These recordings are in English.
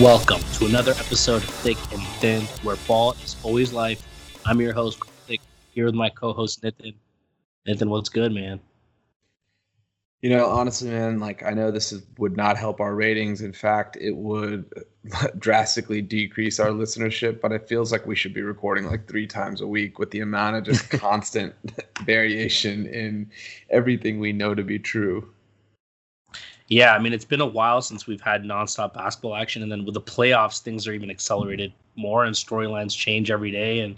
Welcome to another episode of Thick and Thin, where ball is always life. I'm your host, Thick, here with my co-host Nathan. Nathan, what's good, man? You know, honestly, man, like I know this is, would not help our ratings. In fact, it would drastically decrease our listenership. But it feels like we should be recording like three times a week with the amount of just constant variation in everything we know to be true. Yeah, I mean, it's been a while since we've had nonstop basketball action, and then with the playoffs, things are even accelerated more, and storylines change every day. And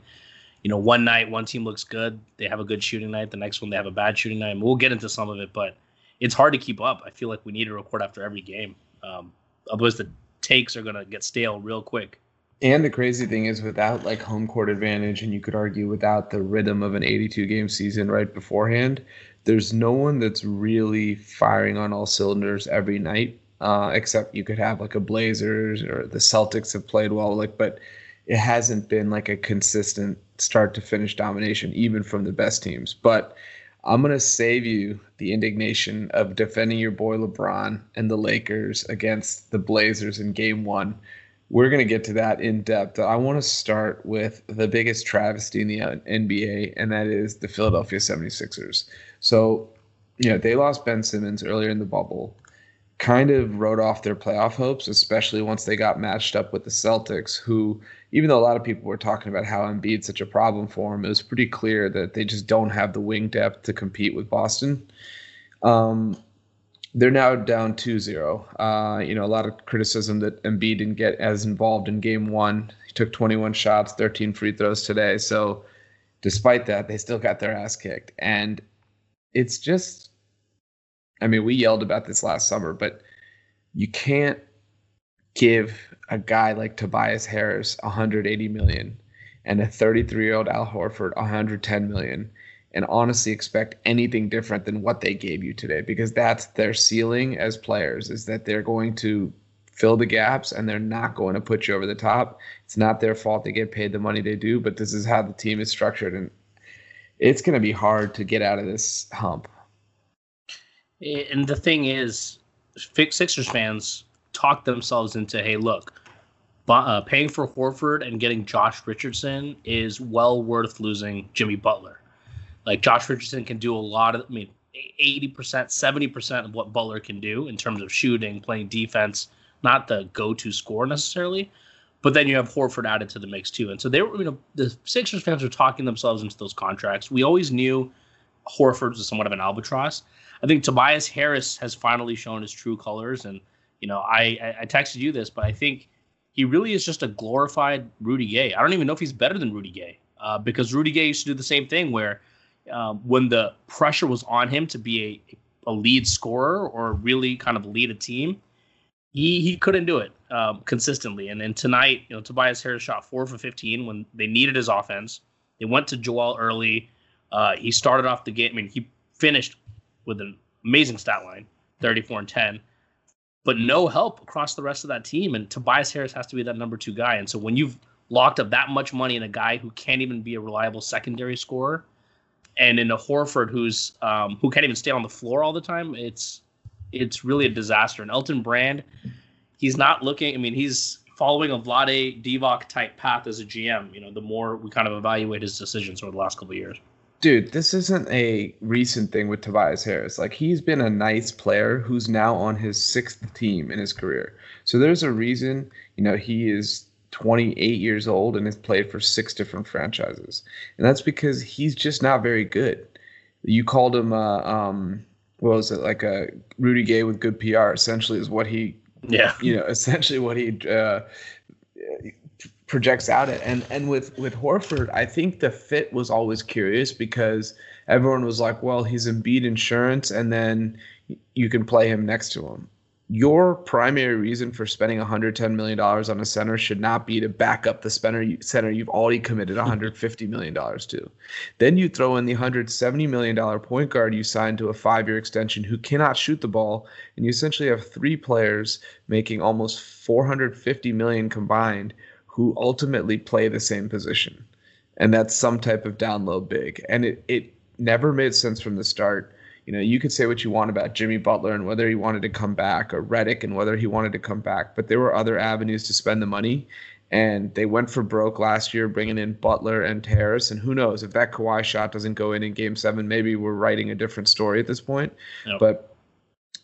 you know, one night one team looks good, they have a good shooting night. The next one they have a bad shooting night. We'll get into some of it, but it's hard to keep up. I feel like we need to record after every game, um, otherwise the takes are gonna get stale real quick. And the crazy thing is, without like home court advantage, and you could argue without the rhythm of an 82 game season right beforehand, there's no one that's really firing on all cylinders every night. Uh, except you could have like a Blazers or the Celtics have played well, like, but it hasn't been like a consistent start to finish domination, even from the best teams. But I'm gonna save you the indignation of defending your boy LeBron and the Lakers against the Blazers in Game One. We're gonna get to that in depth. I want to start with the biggest travesty in the NBA, and that is the Philadelphia 76ers. So, you know, they lost Ben Simmons earlier in the bubble, kind of wrote off their playoff hopes, especially once they got matched up with the Celtics, who, even though a lot of people were talking about how Embiid's such a problem for them, it was pretty clear that they just don't have the wing depth to compete with Boston. Um, they're now down 2-0. Uh, you know, a lot of criticism that Embiid didn't get as involved in game one. He took 21 shots, 13 free throws today. So despite that, they still got their ass kicked. And it's just I mean, we yelled about this last summer, but you can't give a guy like Tobias Harris 180 million and a 33-year-old Al Horford 110 million and honestly expect anything different than what they gave you today because that's their ceiling as players is that they're going to fill the gaps and they're not going to put you over the top. It's not their fault they get paid the money they do, but this is how the team is structured and it's going to be hard to get out of this hump. And the thing is, Sixers fans talk themselves into, hey, look, uh, paying for Horford and getting Josh Richardson is well worth losing Jimmy Butler. Like Josh Richardson can do a lot of, I mean, 80%, 70% of what Butler can do in terms of shooting, playing defense, not the go to score necessarily. But then you have Horford added to the mix too. And so they were, you know, the Sixers fans were talking themselves into those contracts. We always knew Horford was somewhat of an albatross. I think Tobias Harris has finally shown his true colors. And, you know, I, I texted you this, but I think he really is just a glorified Rudy Gay. I don't even know if he's better than Rudy Gay uh, because Rudy Gay used to do the same thing where um, when the pressure was on him to be a, a lead scorer or really kind of lead a team, he he couldn't do it um, consistently. And then tonight, you know, Tobias Harris shot four for 15 when they needed his offense. They went to Joel early. Uh, he started off the game. I mean, he finished with an amazing stat line, 34 and 10, but no help across the rest of that team. And Tobias Harris has to be that number two guy. And so when you've locked up that much money in a guy who can't even be a reliable secondary scorer, and in a Horford who's um, who can't even stay on the floor all the time, it's it's really a disaster. And Elton Brand, he's not looking. I mean, he's following a Vlade Divac type path as a GM. You know, the more we kind of evaluate his decisions over the last couple of years. Dude, this isn't a recent thing with Tobias Harris. Like he's been a nice player who's now on his sixth team in his career. So there's a reason, you know, he is 28 years old and has played for six different franchises. And that's because he's just not very good. You called him uh, um, what was it like a Rudy Gay with good PR? Essentially, is what he yeah you know essentially what he uh, projects out at. And and with with Horford, I think the fit was always curious because everyone was like, well, he's Embiid insurance, and then you can play him next to him your primary reason for spending 110 million dollars on a center should not be to back up the center center you've already committed 150 million dollars to. Then you throw in the 170 million dollar point guard you signed to a 5-year extension who cannot shoot the ball and you essentially have three players making almost 450 million combined who ultimately play the same position. And that's some type of down low big. And it it never made sense from the start you know, you could say what you want about Jimmy Butler and whether he wanted to come back, or Redick and whether he wanted to come back, but there were other avenues to spend the money. And they went for broke last year, bringing in Butler and Harris. And who knows if that Kawhi shot doesn't go in in Game Seven, maybe we're writing a different story at this point. Yep. But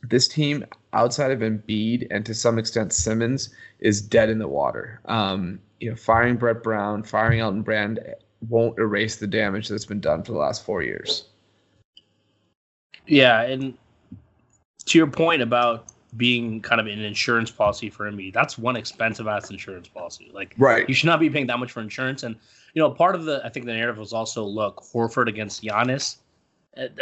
this team, outside of Embiid and to some extent Simmons, is dead in the water. Um, you know, firing Brett Brown, firing Elton Brand won't erase the damage that's been done for the last four years. Yeah, and to your point about being kind of an insurance policy for Embiid, that's one expensive ass insurance policy. Like, right, you should not be paying that much for insurance. And you know, part of the I think the narrative was also look Horford against Giannis.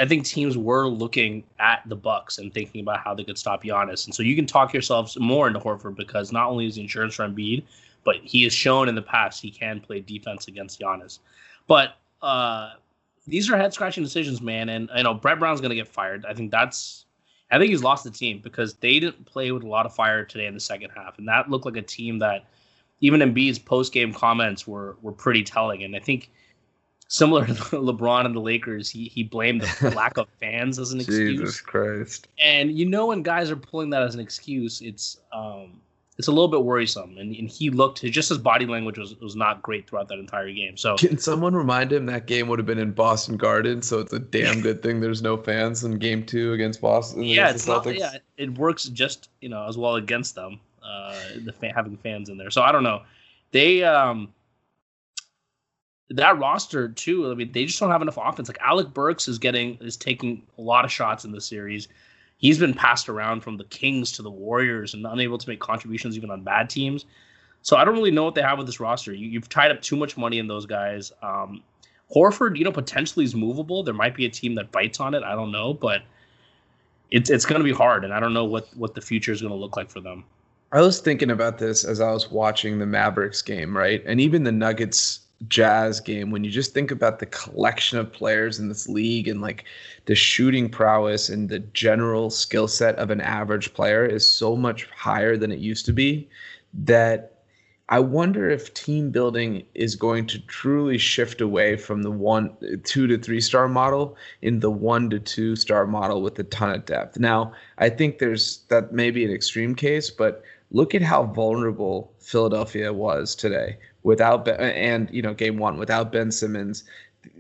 I think teams were looking at the Bucks and thinking about how they could stop Giannis, and so you can talk yourselves more into Horford because not only is the insurance for Embiid, but he has shown in the past he can play defense against Giannis. But uh, these are head scratching decisions, man. And I know Brett Brown's going to get fired. I think that's, I think he's lost the team because they didn't play with a lot of fire today in the second half, and that looked like a team that even Embiid's post game comments were were pretty telling. And I think similar to LeBron and the Lakers, he he blamed the lack of fans as an excuse. Jesus Christ! And you know when guys are pulling that as an excuse, it's um it's a little bit worrisome. And, and he looked just his body language was was not great throughout that entire game. So can someone remind him that game would have been in Boston Garden? So it's a damn good thing there's no fans in Game Two against Boston. Yeah, it's not. Yeah, it works just you know as well against them. Uh, the fan, having fans in there. So I don't know. They um that roster too. I mean, they just don't have enough offense. Like Alec Burks is getting is taking a lot of shots in the series he's been passed around from the Kings to the Warriors and unable to make contributions even on bad teams. So I don't really know what they have with this roster. You, have tied up too much money in those guys. Um, Horford, you know, potentially is movable. There might be a team that bites on it. I don't know, but it's it's going to be hard, and I don't know what what the future is going to look like for them. I was thinking about this as I was watching the Mavericks game, right, and even the Nuggets Jazz game when you just think about the collection of players in this league and like the shooting prowess and the general skill set of an average player is so much higher than it used to be that I wonder if team building is going to truly shift away from the one, two to three star model in the one to two star model with a ton of depth. Now, I think there's that may be an extreme case, but look at how vulnerable Philadelphia was today without ben, and you know game one without Ben Simmons.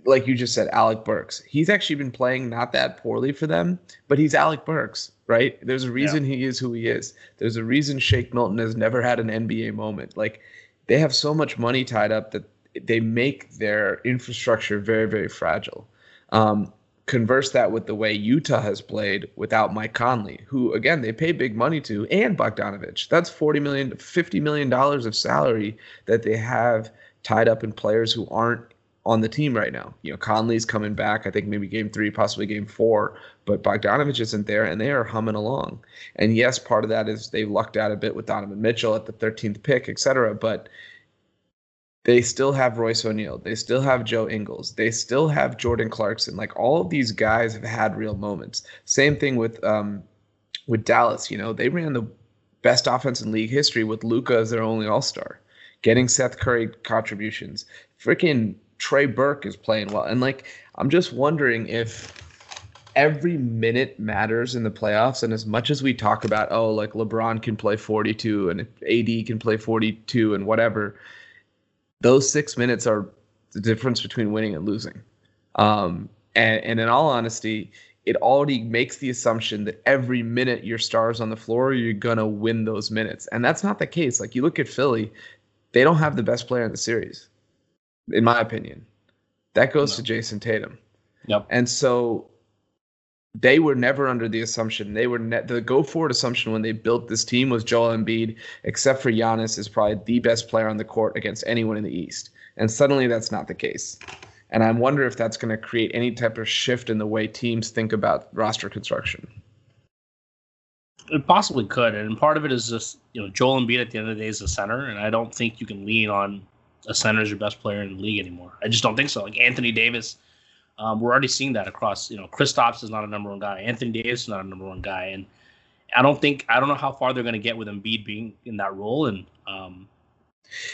Like you just said, Alec Burks. He's actually been playing not that poorly for them, but he's Alec Burks, right? There's a reason yeah. he is who he is. There's a reason Shake Milton has never had an NBA moment. Like they have so much money tied up that they make their infrastructure very, very fragile. Um, converse that with the way Utah has played without Mike Conley, who again they pay big money to, and Bogdanovich. That's forty million, fifty million dollars of salary that they have tied up in players who aren't on the team right now. You know, Conley's coming back. I think maybe game three, possibly game four, but Bogdanovich isn't there, and they are humming along. And yes, part of that is they lucked out a bit with Donovan Mitchell at the 13th pick, et cetera. But they still have Royce O'Neale. They still have Joe Ingles. They still have Jordan Clarkson. Like all of these guys have had real moments. Same thing with um, with Dallas. You know, they ran the best offense in league history with Luka as their only All Star, getting Seth Curry contributions. Freaking Trey Burke is playing well, and like I'm just wondering if every minute matters in the playoffs. And as much as we talk about, oh, like LeBron can play 42 and AD can play 42 and whatever those six minutes are the difference between winning and losing. Um, and, and in all honesty, it already makes the assumption that every minute your stars on the floor, you're gonna win those minutes, and that's not the case. Like you look at Philly, they don't have the best player in the series, in my opinion. That goes no. to Jayson Tatum. Yep. And so they were never under the assumption they were ne- the go forward assumption when they built this team was Joel Embiid, except for Giannis, is probably the best player on the court against anyone in the East. And suddenly that's not the case. And I wonder if that's going to create any type of shift in the way teams think about roster construction. It possibly could, and part of it is just you know Joel Embiid at the end of the day is a center, and I don't think you can lean on a center as your best player in the league anymore. I just don't think so. Like Anthony Davis um, we're already seeing that across. You know, Kristaps is not a number one guy. Anthony Davis is not a number one guy, and I don't think I don't know how far they're going to get with Embiid being in that role and um,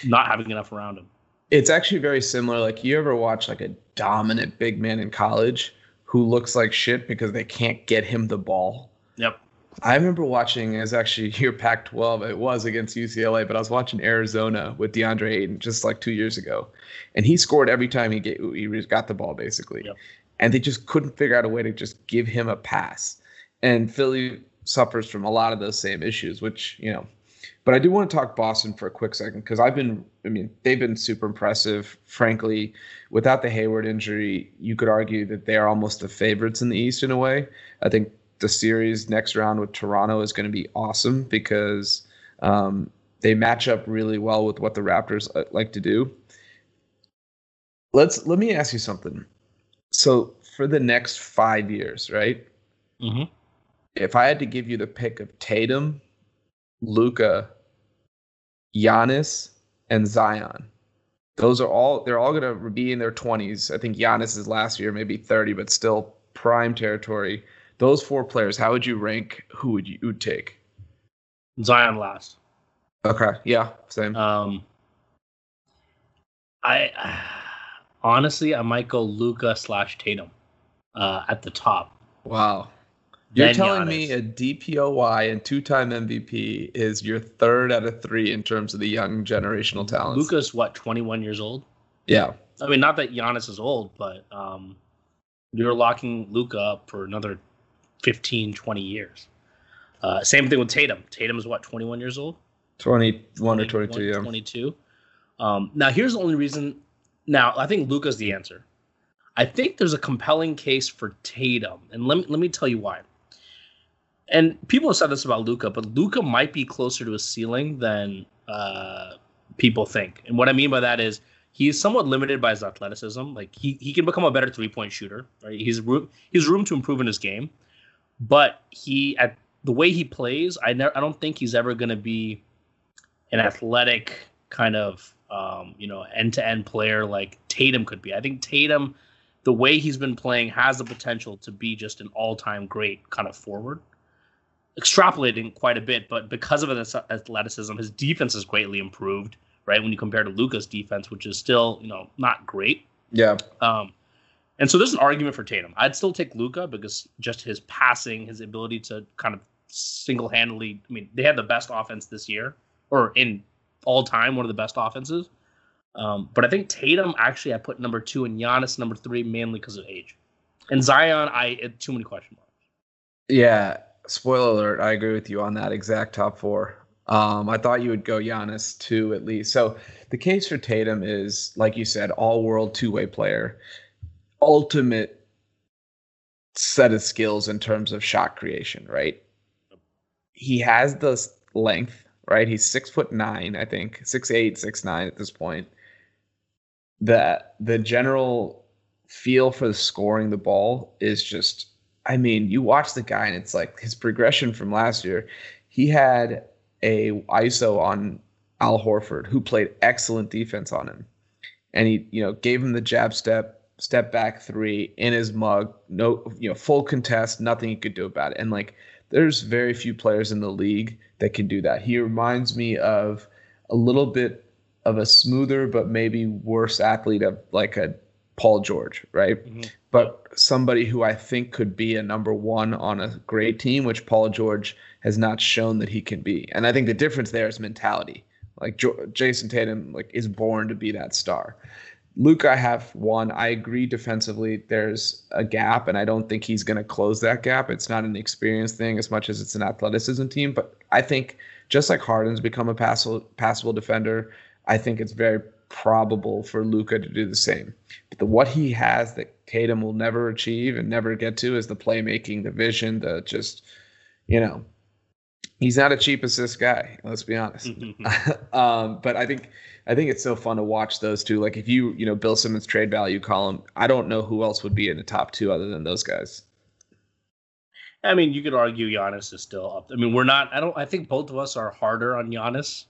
not having enough around him. It's actually very similar. Like you ever watch like a dominant big man in college who looks like shit because they can't get him the ball. Yep. I remember watching as actually your Pac-12. It was against UCLA, but I was watching Arizona with DeAndre Ayton just like two years ago, and he scored every time he get, he got the ball basically, Yep. and they just couldn't figure out a way to just give him a pass. And Philly suffers from a lot of those same issues, which you know. But I do want to talk Boston for a quick second because I've been, I mean, they've been super impressive. Frankly, without the Hayward injury, you could argue that they are almost the favorites in the East in a way. I think the series next round with Toronto is going to be awesome because um, they match up really well with what the Raptors uh, like to do. Let's let me ask you something. So for the next five years, right? Mm-hmm. If I had to give you the pick of Tatum, Luka, Giannis, and Zion, those are all they're all going to be in their 20s. I think Giannis is last year, maybe 30, but still prime territory. Those four players, how would you rank? Who would you would take? Zion last. Okay, yeah, same. Um, I honestly, I might go Luka slash Tatum uh, at the top. wow. You're Then telling Giannis. me a DPOY and two-time MVP is your third out of three in terms of the young generational talents. Luka's what, 21 years old? yeah, I mean, not that Giannis is old, but um, you're locking Luka up for another 15, 20 years. Uh, same thing with Tatum. Tatum is what, 21 years old? 21 or 22, yeah. 22. Um, now, here's the only reason. Now, I think Luka's the answer. I think there's a compelling case for Tatum, and let me let me tell you why. And people have said this about Luka, but Luka might be closer to a ceiling than uh, people think. And what I mean by that is he's somewhat limited by his athleticism. Like he, he can become a better three point shooter. Right? He's room he's room to improve in his game, but he at the way he plays, I never I don't think he's ever going to be an athletic kind of um, you know end to end player like Tatum could be. I think Tatum, the way he's been playing, has the potential to be just an all time great kind of forward. Extrapolating quite a bit, but because of his athleticism, his defense has greatly improved. Right when you compare to Luka's defense, which is still you know not great. Yeah. Um, and so there's an argument for Tatum. I'd still take Luka because just his passing, his ability to kind of single handedly. I mean, they had the best offense this year, or in all time, one of the best offenses. Um, but I think Tatum actually I put number two and Giannis number three mainly because of age. And Zion, I had too many question marks. Yeah. Spoiler alert, I agree with you on that exact top four. Um, I thought you would go Giannis two at least. So the case for Tatum is, like you said, all world two way player, ultimate set of skills in terms of shot creation, right? He has the length, right? He's six foot nine, I think, six eight, six nine at this point. The the general feel for the scoring the ball is just I mean, you watch the guy and it's like his progression from last year. He had a ISO on Al Horford who played excellent defense on him. And he, you know, gave him the jab step, step back three in his mug, no, you know, full contest, nothing he could do about it. And like there's very few players in the league that can do that. He reminds me of a little bit of a smoother but maybe worse athlete of like a Paul George, right? Mm-hmm. But somebody who I think could be a number one on a great team, which Paul George has not shown that he can be. And I think the difference there is mentality. Like Jayson Tatum, like is born to be that star. Luke, I have one. I agree defensively. There's a gap, and I don't think he's going to close that gap. It's not an experience thing as much as it's an athleticism team. But I think just like Harden's become a passable, passable defender, I think it's very probable for Luka to do the same. But the what he has that Tatum will never achieve and never get to is the playmaking, the vision, the just, you know, he's not a cheap assist guy. Let's be honest. um, but I think I think it's so fun to watch those two. Like if you you know Bill Simmons trade value column, I don't know who else would be in the top two other than those guys. I mean, you could argue Giannis is still up. I mean, we're not. I don't. I think both of us are harder on Giannis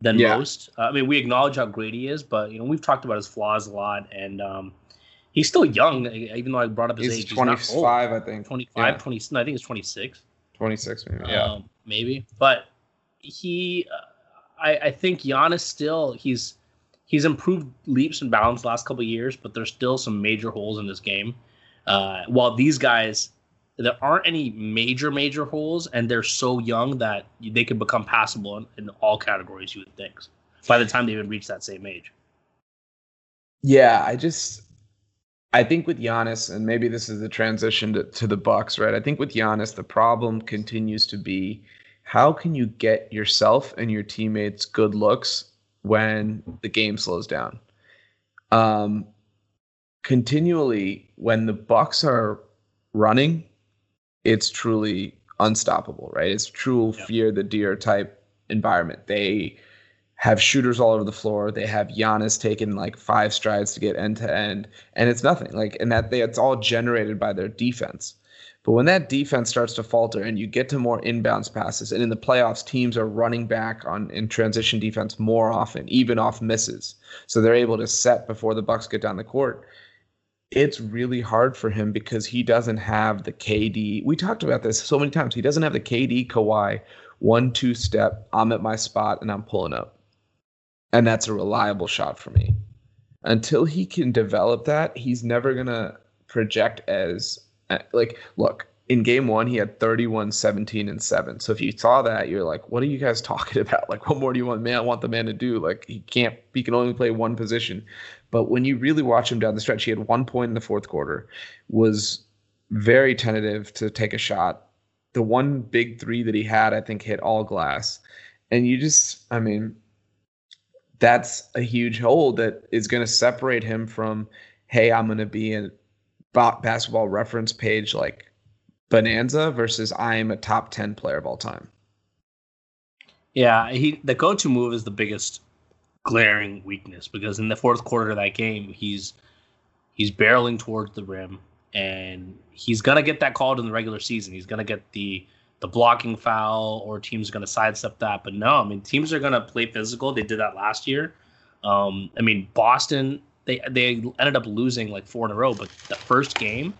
than Yeah. most. Uh, I mean, we acknowledge how great he is, but you know, we've talked about his flaws a lot, and um, he's still young. Even though I brought up his He's age, he's 25, I think. 25, Yeah. 20. No, I think it's 26. 26, maybe. Yeah. um, maybe. But he, uh, I, I think Giannis still he's he's improved leaps and bounds the last couple years, but there's still some major holes in this game. Uh, while these guys, there aren't any major major holes, and they're so young that they could become passable in, in all categories. You would think by the time they even reach that same age. Yeah, I just I think with Giannis, and maybe this is the transition to, to the Bucks, right? I think with Giannis, the problem continues to be how can you get yourself and your teammates good looks when the game slows down? Um, continually, when the Bucks are running, it's truly unstoppable, right? It's true yeah. fear the deer type environment. They have shooters all over the floor. They have Giannis taking like five strides to get end to end, and it's nothing. Like, and that they, it's all generated by their defense. But when that defense starts to falter and you get to more inbounds passes, and in the playoffs, teams are running back on in transition defense more often, even off misses, so they're able to set before the Bucks get down the court. It's really hard for him because he doesn't have the KD. We talked about this so many times. He doesn't have the KD Kawhi one two step. I'm at my spot and I'm pulling up and that's a reliable shot for me. Until he can develop that, he's never gonna project as uh, like look in game one he had 31 17 and 7 so if you saw that you're like what are you guys talking about? Like what more do you want man I want the man to do? Like he can't he can only play one position. But when you really watch him down the stretch he had one point in the fourth quarter was very tentative to take a shot. The one big three that he had i think hit all glass. And you just i mean that's a huge hole that is going to separate him from, hey, I'm going to be in basketball reference page like Bonanza versus I'm a top 10 player of all time. Yeah, he the go-to move is the biggest glaring weakness because in the fourth quarter of that game, he's he's barreling towards the rim and he's gonna get that called in the regular season. He's gonna get the the blocking foul or teams are going to sidestep that. But no, I mean teams are going to play physical. They did that last year. Um, I mean Boston they they ended up losing like four in a row, but the first game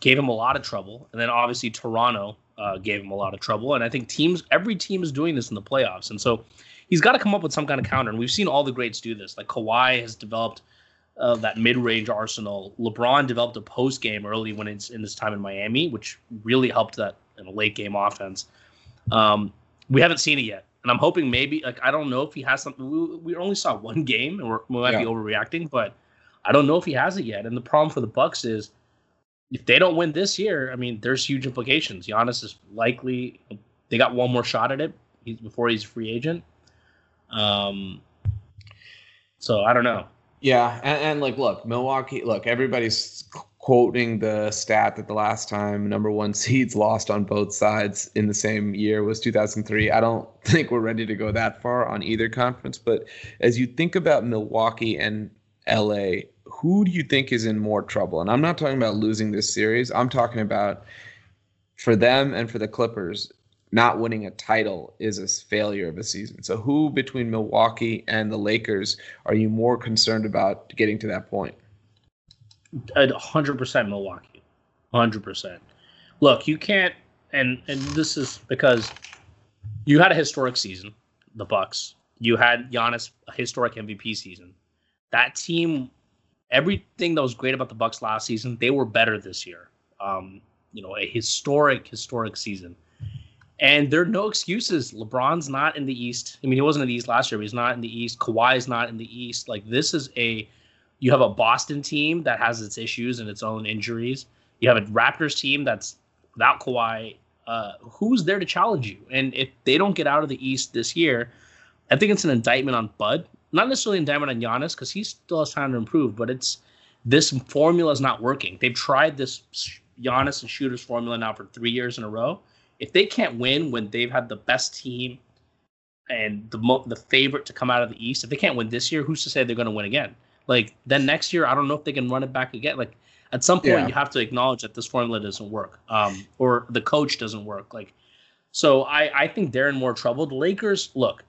gave him a lot of trouble, and then obviously Toronto uh, gave him a lot of trouble. And I think teams every team is doing this in the playoffs, and so he's got to come up with some kind of counter. And we've seen all the greats do this. Like Kawhi has developed uh, that mid-range arsenal. LeBron developed a post game early when it's in his time in Miami, which really helped that in a late game offense. Um, we haven't seen it yet, and I'm hoping maybe like I don't know if he has something. We, we only saw one game, and we might yeah. be overreacting, but I don't know if he has it yet. And the problem for the Bucks is if they don't win this year, I mean, there's huge implications. Giannis is likely they got one more shot at it before he's a free agent. Um, so I don't know. Yeah, and, and like, look, Milwaukee. Look, everybody's quoting the stat that the last time number one seeds lost on both sides in the same year was 2003. I don't think we're ready to go that far on either conference. But as you think about Milwaukee and LA, who do you think is in more trouble? And I'm not talking about losing this series. I'm talking about for them and for the Clippers, not winning a title is a failure of a season. So who between Milwaukee and the Lakers are you more concerned about getting to that point? Hundred percent Milwaukee, hundred percent. Look, you can't, and and this is because you had a historic season, the Bucks. You had Giannis a historic MVP season. That team, everything that was great about the Bucks last season, they were better this year. Um, you know, a historic, historic season. And there are no excuses. LeBron's not in the East. I mean, he wasn't in the East last year, but he's not in the East. Kawhi's not in the East. Like this is a you have a Boston team that has its issues and its own injuries. You have a Raptors team that's without Kawhi. Uh, who's there to challenge you? And if they don't get out of the East this year, I think it's an indictment on Bud. Not necessarily an indictment on Giannis because he still has time to improve, but it's this formula is not working. They've tried this Giannis and shooters formula now for three years in a row. If they can't win when they've had the best team and the mo- the favorite to come out of the East, if they can't win this year, who's to say they're going to win again? Like then next year, I don't know if they can run it back again. Like at some point, yeah. you have to acknowledge that this formula doesn't work, um, or the coach doesn't work. Like, so I I think they're in more trouble. The Lakers, look,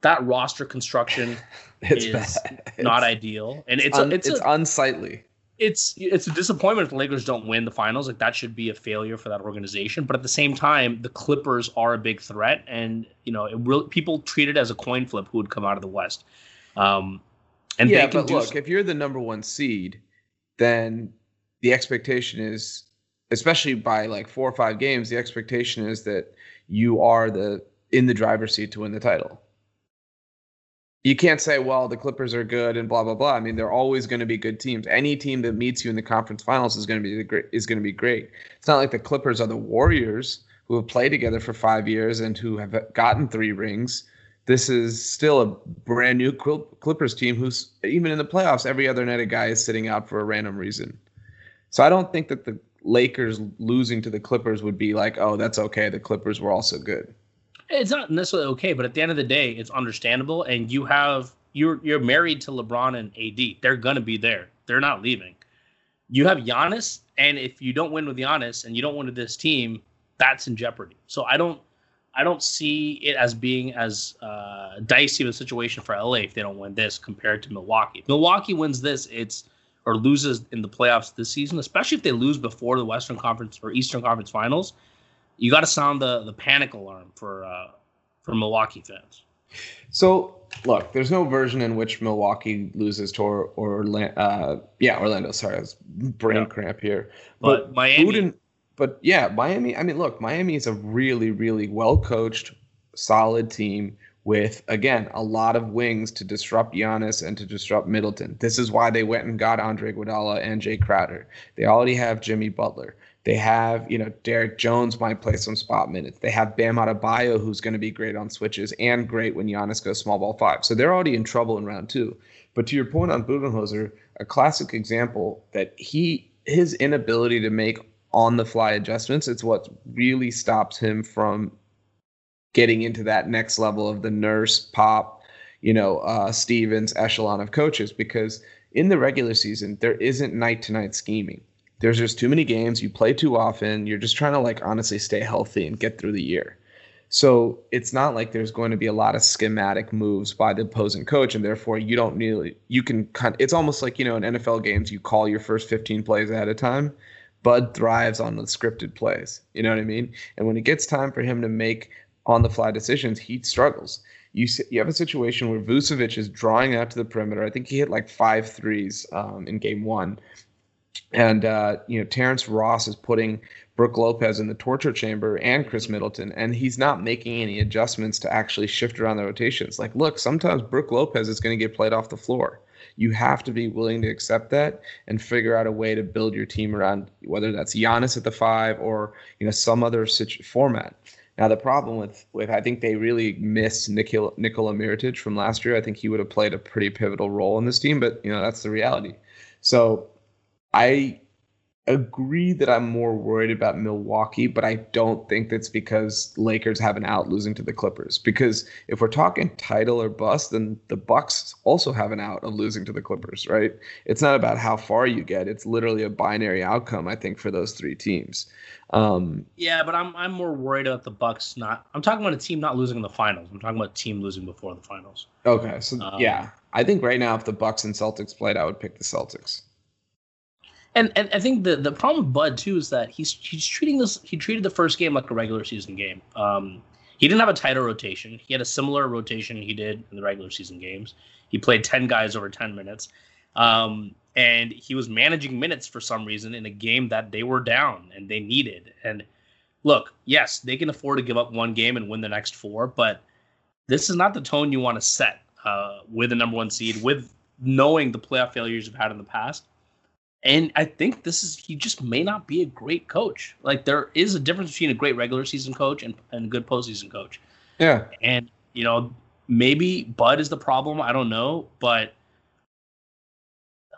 that roster construction is bad. not it's, ideal, and it's un, it's, it's a, unsightly. It's it's a disappointment if the Lakers don't win the finals. Like that should be a failure for that organization. But at the same time, the Clippers are a big threat, and you know, it really people treat it as a coin flip who would come out of the West. Um, and yeah, but look, so- if you're the number one seed, then the expectation is, especially by like four or five games, the expectation is that you are the in the driver's seat to win the title. You can't say, well, the Clippers are good and blah blah blah. I mean, they're always going to be good teams. Any team that meets you in the conference finals is going to be the great is going to be great. It's not like the Clippers are the Warriors who have played together for five years and who have gotten three rings. This is still a brand new Clippers team who's even in the playoffs. Every other night, a guy is sitting out for a random reason. So I don't think that the Lakers losing to the Clippers would be like, oh, that's okay. The Clippers were also good it's not necessarily okay, but at the end of the day, it's understandable. And you have you're you're married to LeBron and AD. They're gonna be there. They're not leaving. You have Giannis, and if you don't win with Giannis and you don't win with this team, that's in jeopardy. So I don't I don't see it as being as uh, dicey of a situation for LA if they don't win this compared to Milwaukee. If Milwaukee wins this, it's or loses in the playoffs this season, especially if they lose before the Western Conference or Eastern Conference Finals you got to sound the the panic alarm for uh, for Milwaukee fans. So look, there's no version in which Milwaukee loses to or, or uh, yeah Orlando. Sorry, I was brain yeah. cramp here. But, but Miami. Buden, but yeah, Miami. I mean, look, Miami is a really really well coached, solid team with again a lot of wings to disrupt Giannis and to disrupt Middleton. This is why they went and got Andre Iguodala and Jae Crowder. They already have Jimmy Butler. They have, you know, Derrick Jones might play some spot minutes. They have Bam Adebayo, who's going to be great on switches and great when Giannis goes small ball five. So they're already in trouble in round two. But to your point on Budenholzer, a classic example that he his inability to make on the fly adjustments, it's what really stops him from getting into that next level of the nurse pop, you know, uh, Stevens echelon of coaches because in the regular season there isn't night to night scheming there's just too many games. You play too often. You're just trying to like honestly stay healthy and get through the year. So it's not like there's going to be a lot of schematic moves by the opposing coach, and therefore you don't really you can kind. Of, it's almost like you know in NFL games you call your first 15 plays ahead of time. Bud thrives on the scripted plays. You know what I mean? And when it gets time for him to make on the fly decisions, he struggles. You you have a situation where Vucevic is drawing out to the perimeter. I think he hit like five threes um, in game one, and uh, you know Terrence Ross is putting Brook Lopez in the torture chamber and Khris Middleton, and he's not making any adjustments to actually shift around the rotations. Like, look, sometimes Brook Lopez is going to get played off the floor. You have to be willing to accept that and figure out a way to build your team around whether that's Giannis at the five or you know some other situ- format. Now the problem with with I think they really missed Nikola, Nikola Mirotic from last year. I think he would have played a pretty pivotal role in this team, but you know that's the reality. So I agree that I'm more worried about Milwaukee, but I don't think that's because Lakers have an out losing to the Clippers. Because if we're talking title or bust, then the Bucks also have an out of losing to the Clippers, right? It's not about how far you get; it's literally a binary outcome. I think for those three teams. Um, yeah, but I'm I'm more worried about the Bucks not. I'm talking about a team not losing in the finals. I'm talking about a team losing before the finals. Okay, so um, yeah, I think right now if the Bucks and Celtics played, I would pick the Celtics. And and I think the the problem with Bud too is that he's he's treating this he treated the first game like a regular season game. Um, he didn't have a tighter rotation. He had a similar rotation he did in the regular season games. He played ten guys over ten minutes, um, and he was managing minutes for some reason in a game that they were down and they needed. And look, yes, they can afford to give up one game and win the next four, but this is not the tone you want to set uh, with the number one seed with knowing the playoff failures you've had in the past and I think this is he just may not be a great coach. Like there is a difference between a great regular season coach and, and a good postseason coach. Yeah. And you know, maybe Bud is the problem. I don't know, but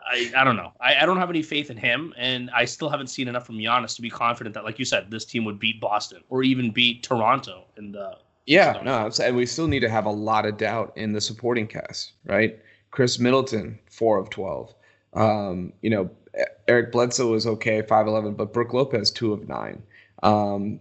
I, I don't know. I, I don't have any faith in him, and I still haven't seen enough from Giannis to be confident that, like you said, this team would beat Boston or even beat Toronto in the. Yeah, no, and we still need to have a lot of doubt in the supporting cast, right? Khris Middleton, four of twelve. Um, you know, Eric Bledsoe was okay, five eleven, but Brook Lopez two of nine. Um,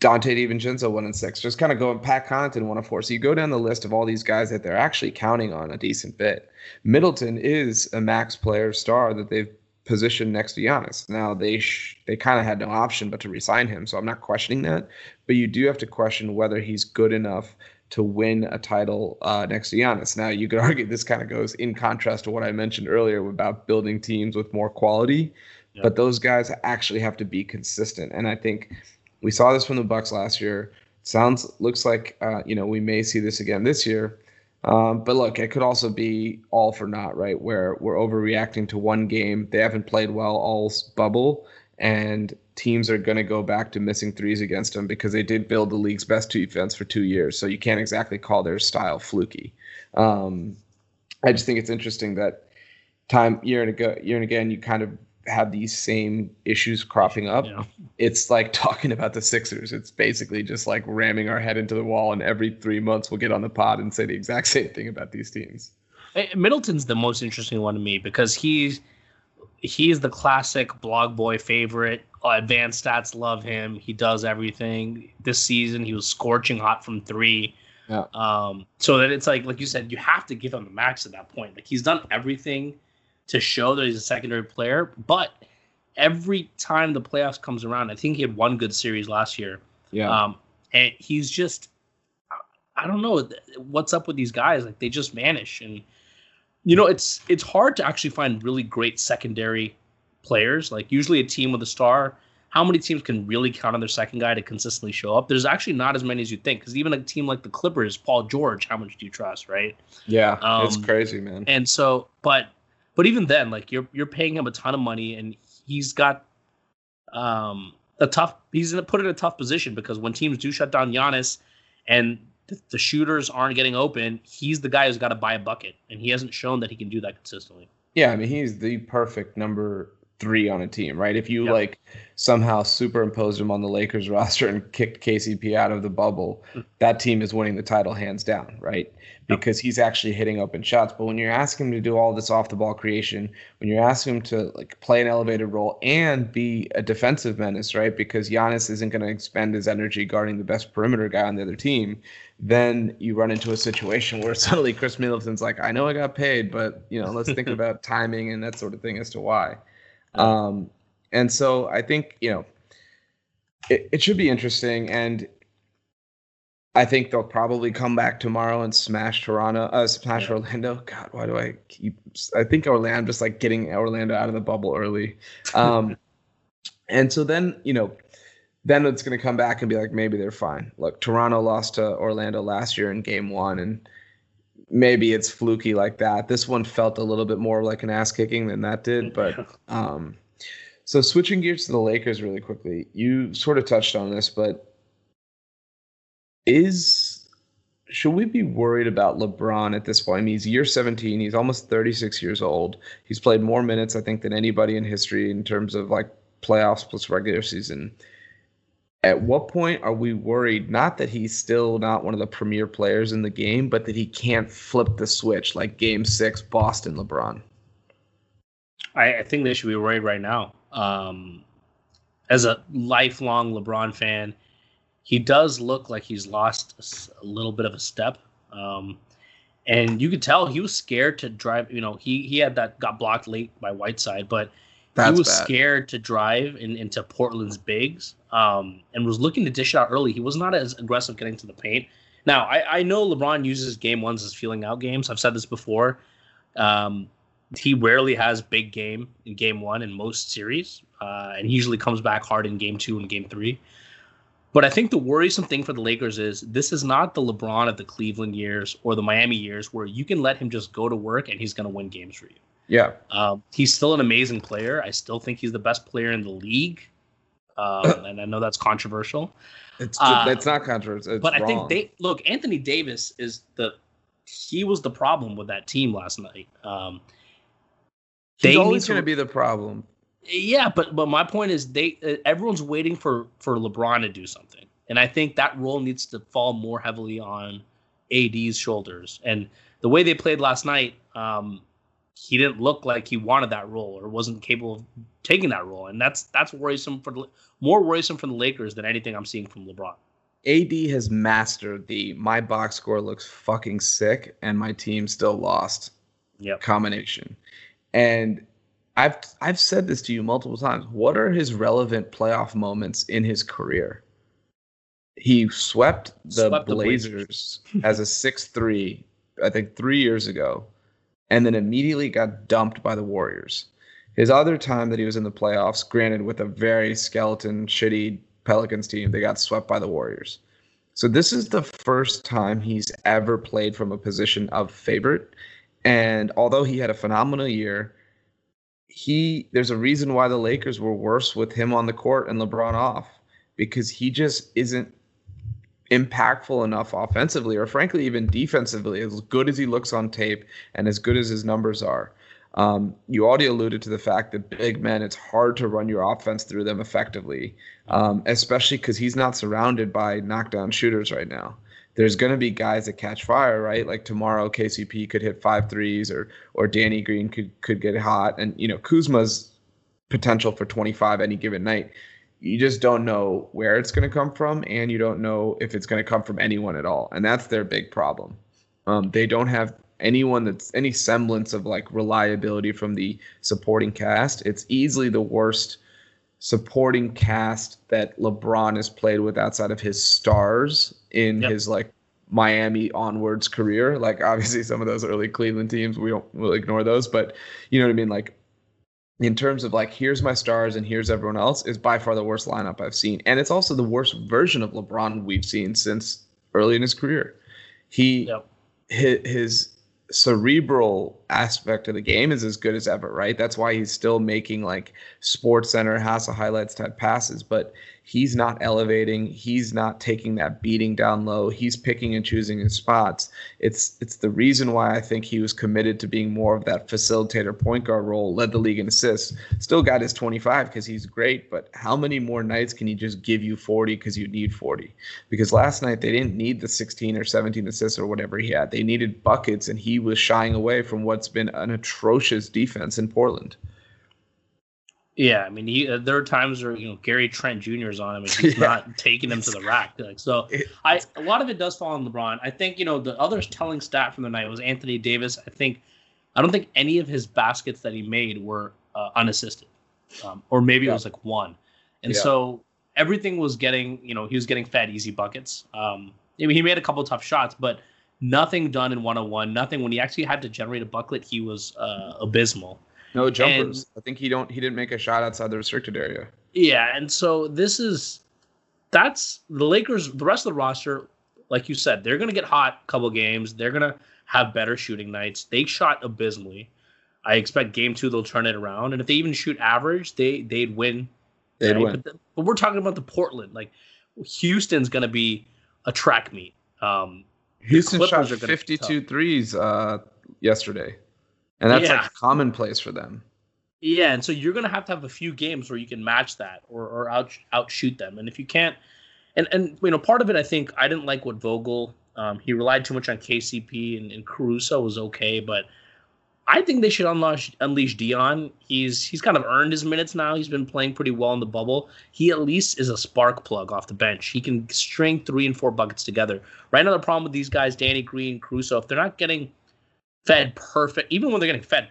Donte DiVincenzo one and six. Just kind of going. Pat Connaughton one of four. So you go down the list of all these guys that they're actually counting on a decent bit. Middleton is a max player star that they've positioned next to Giannis. Now they sh- they kind of had no option but to resign him, so I'm not questioning that. But you do have to question whether he's good enough to win a title uh, next to Giannis. Now, you could argue this kind of goes in contrast to what I mentioned earlier about building teams with more quality. yeah. but those guys actually have to be consistent. And I think we saw this from the Bucks last year. Sounds looks like uh, you know we may see this again this year. Um, but look, it could also be all for naught, right? Where we're overreacting to one game. They haven't played well all bubble, and teams are going to go back to missing threes against them because they did build the league's best defense for two years. So you can't exactly call their style fluky. Um, I just think it's interesting that time year and ago, year and again, you kind of have these same issues cropping up. Yeah. It's like talking about the Sixers. It's basically just like ramming our head into the wall, and every three months we'll get on the pod and say the exact same thing about these teams. Middleton's the most interesting one to me because he's he's the classic blog boy favorite. Advanced stats love him. He does everything. This season he was scorching hot from three. Yeah. Um, so that it's like like you said, you have to give him the max at that point. Like he's done everything to show that he's a secondary player. But every time the playoffs comes around, I think he had one good series last year. Yeah. Um, and he's just, I don't know what's up with these guys. Like they just vanish, and you know it's it's hard to actually find really great secondary players. Like usually a team with a star. How many teams can really count on their second guy to consistently show up? There's actually not as many as you think. Because even a team like the Clippers, Paul George, how much do you trust, right? Yeah, um, it's crazy, man. And so, but but even then, like you're you're paying him a ton of money, and he's got um a tough. He's in a, put in a tough position because when teams do shut down Giannis, and the, shooters aren't getting open, he's the guy who's got to buy a bucket, and he hasn't shown that he can do that consistently. Yeah, I mean he's the perfect number three on a team, right? If you yep. like somehow superimposed him on the Lakers roster and kicked KCP out of the bubble, hmm. that team is winning the title hands down, right? Because he's actually hitting open shots. But when you're asking him to do all this off the ball creation, when you're asking him to like play an elevated role and be a defensive menace, right? Because Giannis isn't going to expend his energy guarding the best perimeter guy on the other team, then you run into a situation where suddenly Khris Middleton's like, I know I got paid, but you know, let's think about timing and that sort of thing as to why. Um, and so I think, you know, it, it should be interesting. And I think they'll probably come back tomorrow and smash Toronto, uh, smash yeah. Orlando. God, why do I keep? I think Orlando, I'm just like getting Orlando out of the bubble early. Um, and so then, you know, then it's going to come back and be like, maybe they're fine. Look, Toronto lost to Orlando last year in game one, and maybe it's fluky like that. This one felt a little bit more like an ass kicking than that did. But um, so switching gears to the Lakers really quickly, you sort of touched on this, but is should we be worried about LeBron at this point? I mean, he's year 17. He's almost 36 years old. He's played more minutes, I think, than anybody in history in terms of like playoffs plus regular season at what point are we worried not that he's still not one of the premier players in the game but that he can't flip the switch like game six boston lebron? I, I think they should be worried right now. Um, as a lifelong lebron fan he does look like he's lost a, little bit of a step. Um, and you could tell he was scared to drive you know he he had that got blocked late by whiteside but that's he was bad. scared to drive in, into Portland's bigs um, and was looking to dish out early. He was not as aggressive getting to the paint. Now, I, I know LeBron uses game ones as feeling out games. I've said this before. Um, he rarely has big game in game one in most series, uh, and he usually comes back hard in game two and game three. But I think the worrisome thing for the Lakers is this is not the LeBron of the Cleveland years or the Miami years where you can let him just go to work and he's going to win games for you. Yeah. Um, he's still an amazing player. I still think he's the best player in the league. Um, and I know that's controversial. It's uh, it's not controversial. It's but I think they look. Anthony Davis is the he was the problem with that team last night. Um, He's always going to be the problem. Yeah, but but my point is they uh, everyone's waiting for for LeBron to do something, and I think that role needs to fall more heavily on AD's shoulders. And the way they played last night, um, he didn't look like he wanted that role or wasn't capable of taking that role, and that's that's worrisome for the more worrisome for the Lakers than anything I'm seeing from LeBron. AD has mastered the my box score looks fucking sick and my team still lost yep. combination. And I've I've said this to you multiple times. What are his relevant playoff moments in his career? He swept the swept Blazers the as a 6-3 I think 3 years ago and then immediately got dumped by the Warriors. His other time that he was in the playoffs, granted with a very skeleton, shitty Pelicans team, they got swept by the Warriors. So this is the first time he's ever played from a position of favorite. And although he had a phenomenal year, he there's a reason why the Lakers were worse with him on the court and LeBron off because he just isn't impactful enough offensively or frankly even defensively as good as he looks on tape and as good as his numbers are. Um, you already alluded to the fact that big men it's hard to run your offense through them effectively um, especially because he's not surrounded by knockdown shooters right now. There's going to be guys that catch fire right? Like tomorrow kcp could hit five threes or or danny green could could get hot. And you know kuzma's potential for 25 any given night you just don't know where it's going to come from, and you don't know if it's going to come from anyone at all, and that's their big problem. Um, they don't have anyone that's any semblance of like reliability from the supporting cast. It's easily the worst supporting cast that LeBron has played with outside of his stars in yep. his like Miami onwards career. Like obviously some of those early Cleveland teams, we don't we'll ignore those, but you know what I mean. Like in terms of like here's my stars and here's everyone else is by far the worst lineup I've seen. And it's also the worst version of LeBron we've seen since early in his career. He yep. his, his cerebral aspect of the game is as good as ever, right? That's why he's still making like Sports Center Hassel highlights type passes, but he's not elevating. He's not taking that beating down low. He's picking and choosing his spots. It's it's the reason why i think he was committed to being more of that facilitator point guard role led the league in assists still got his 25 because he's great but how many more nights can he just give you 40 because you need 40 because last night they didn't need the 16 or 17 assists or whatever he had. They needed buckets and he was shying away from what's been an atrocious defense in portland yeah, I mean, he, uh, there are times where you know Gary Trent Jr. is on him and he's yeah. not taking him to the rack. Like so, I a lot of it does fall on LeBron. I think you know the other telling stat from the night was Anthony Davis. I think I don't think any of his baskets that he made were uh, unassisted, um, or maybe yeah. it was like one. And yeah. so everything was getting you know he was getting fed easy buckets. Um, I mean, he made a couple tough shots, but nothing done in one on one. Nothing when he actually had to generate a bucket, he was uh, abysmal. No jumpers. And, I think he don't he didn't make a shot outside the restricted area. Yeah, and so this is that's the Lakers. The rest of the roster, like you said, they're gonna get hot a couple games. They're gonna have better shooting nights. They shot abysmally. I expect game two they'll turn it around, and if they even shoot average, they they'd win. They'd right? win. But, the, but, we're talking about the Portland. Like Houston's gonna be a track meet. Um, Houston shot 52 threes uh, yesterday and that's yeah. like commonplace for them. Yeah, and so you're gonna have to have a few games where you can match that or or out outshoot them, and if you can't, and and you know part of it I think I didn't like what Vogel um, he relied too much on KCP and, and Caruso was okay, but I think they should unleash unleash Dion. He's he's kind of earned his minutes now. He's been playing pretty well in the bubble. He at least is a spark plug off the bench. He can string three and four buckets together. Right now the problem with these guys, Danny Green, Caruso, if they're not getting fed perfect, even when they're getting fed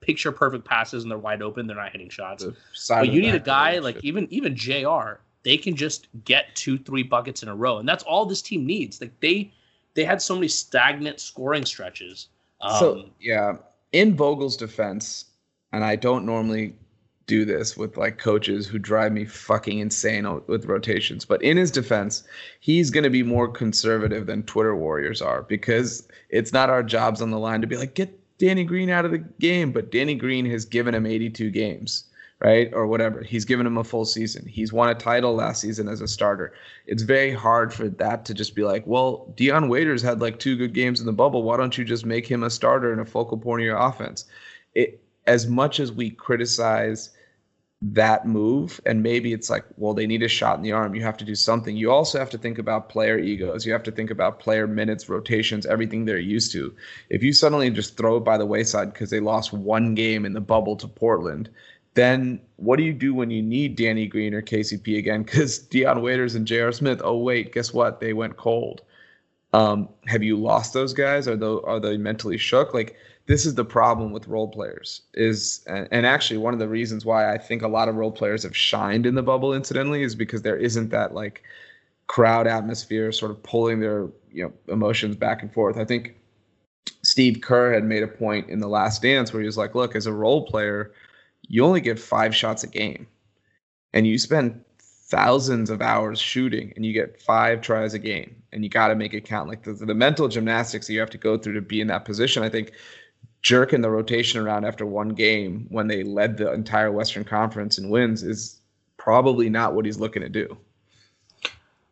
picture perfect passes and they're wide open, they're not hitting shots. But you need a guy like even even Jr. They can just get two, three buckets in a row, and that's all this team needs. Like they they had so many stagnant scoring stretches. Um, so yeah, in Vogel's defense, and I don't normally do this with like coaches who drive me fucking insane with rotations. But in his defense, he's going to be more conservative than Twitter warriors are because it's not our jobs on the line to be like, get Danny Green out of the game. But Danny Green has given him 82 games, right? Or whatever. He's given him a full season. He's won a title last season as a starter. It's very hard for that to just be like, well, Dion Waiters had like two good games in the bubble. Why don't you just make him a starter and a focal point of your offense? It, as much as we criticize that move and maybe it's like well they need a shot in the arm. You have to do something. You also have to think about player egos. You have to think about player minutes rotations everything they're used to. If you suddenly just throw it by the wayside because they lost one game in the bubble to portland then what do you do when you need danny green or kcp again? Because dion waiters and J.R. smith oh wait guess what? They went cold. Um, have you lost those guys? Are they are they mentally shook? Like this is the problem with role players is and actually one of the reasons why I think a lot of role players have shined in the bubble incidentally is because there isn't that like crowd atmosphere sort of pulling their you know emotions back and forth. I think Steve Kerr had made a point in the last dance where he was like, look, as a role player, you only get five shots a game, and you spend thousands of hours shooting, and you get five tries a game, and you got to make it count. Like the, the mental gymnastics that you have to go through to be in that position, I think jerking the rotation around after one game when they led the entire Western Conference in wins is probably not what he's looking to do.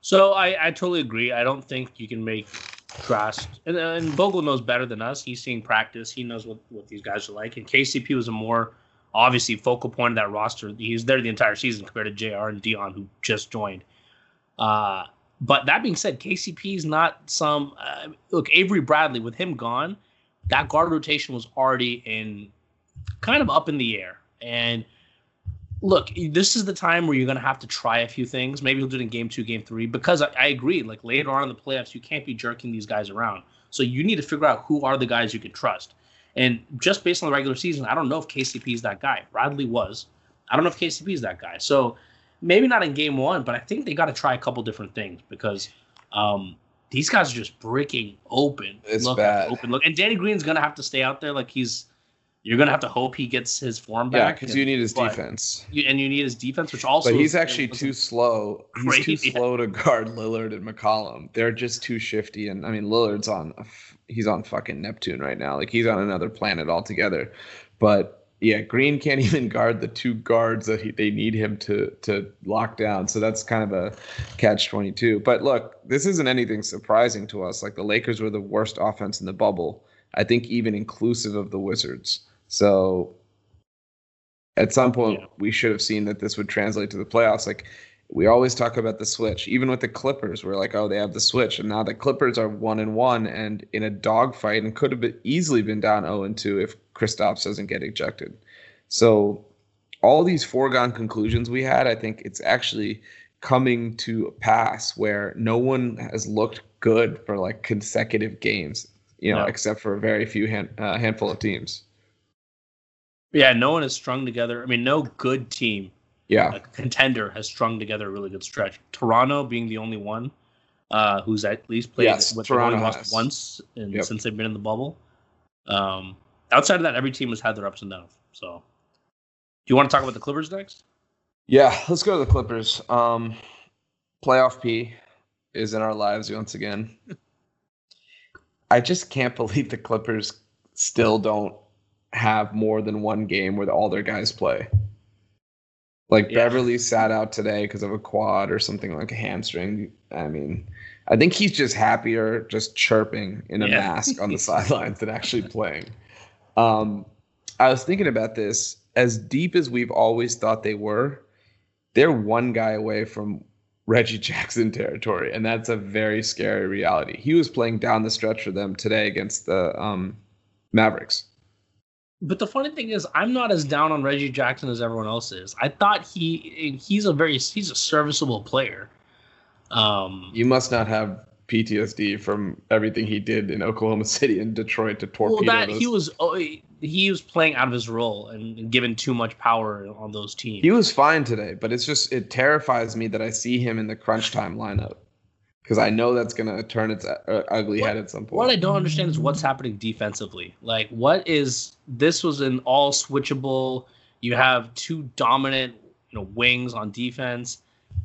So I, I totally agree. I don't think you can make trust. And, and Vogel knows better than us. He's seeing practice. He knows what, what these guys are like. And KCP was a more obviously focal point of that roster. He's there the entire season compared to Jr. and Dion, who just joined. Uh, but that being said, KCP is not some uh, look. Avery Bradley with him gone, that guard rotation was already in kind of up in the air. And look, this is the time where you're going to have to try a few things. Maybe you'll do it in game two, game three, because I, I, agree. Like later on in the playoffs, you can't be jerking these guys around. So you need to figure out who are the guys you can trust. And just based on the regular season, I don't know if KCP is that guy. Bradley was. I don't know if KCP is that guy. So maybe not in game one, but I think they got to try a couple different things because um, these guys are just breaking open. It's look bad. Open look. And Danny Green's gonna have to stay out there. Like he's, you're gonna have to hope he gets his form Yeah, back. because you need his but defense. You, and you need his defense, which also. But he's actually too slow. He's too slow to guard Lillard and McCollum. They're just too shifty. And I mean, Lillard's on he's on fucking Neptune right now. Like he's on another planet altogether. But yeah, Green can't even guard the two guards that he, they need him to to lock down. So that's kind of a catch twenty two. But look, this isn't anything surprising to us. Like the Lakers were the worst offense in the bubble. I think even inclusive of the Wizards. So at some point Yeah. we should have seen that this would translate to the playoffs. Like we always talk about the switch. Even with the Clippers, we're like, oh, they have the switch, and now the Clippers are one and one and in a dogfight, and could have been, easily been down zero and two if Kristaps doesn't get ejected. So all these foregone conclusions we had, I think it's actually coming to pass where no one has looked good for like consecutive games, you know, No. except for a very few hand, uh, handful of teams. Yeah, no one has strung together. I mean, no good team, Yeah. a contender, has strung together a really good stretch. Toronto being the only one uh, who's at least played Yes, with Toronto lost has. once and Yep. since they've been in the bubble. Um, outside of that, every team has had their ups and downs. So, do you want to talk about the Clippers next? Yeah, let's go to the Clippers. Um, playoff P is in our lives once again. I just can't believe the Clippers still don't have more than one game where all their guys play. Like Yeah. Beverley sat out today because of a quad or something like a hamstring. I mean, I think he's just happier just chirping in a Yeah. mask on the sidelines than actually playing. Um, I was thinking about this. As deep as we've always thought they were, they're one guy away from Reggie Jackson territory, and that's a very scary reality. He was playing down the stretch for them today against the um, Mavericks. But the funny thing is, I'm not as down on Reggie Jackson as everyone else is. I thought he he's a very he's a serviceable player. Um, You must not have PTSD from everything he did in Oklahoma City and Detroit to torpedo well, that those. he was oh, he was playing out of his role and, and given too much power on those teams. He was fine today, but it's just it terrifies me that I see him in the crunch time lineup because I know that's gonna turn its uh, ugly What- head at some point. What I don't understand is what's happening defensively. Like, what is this? Was an all switchable. You have two dominant, you know, wings on defense,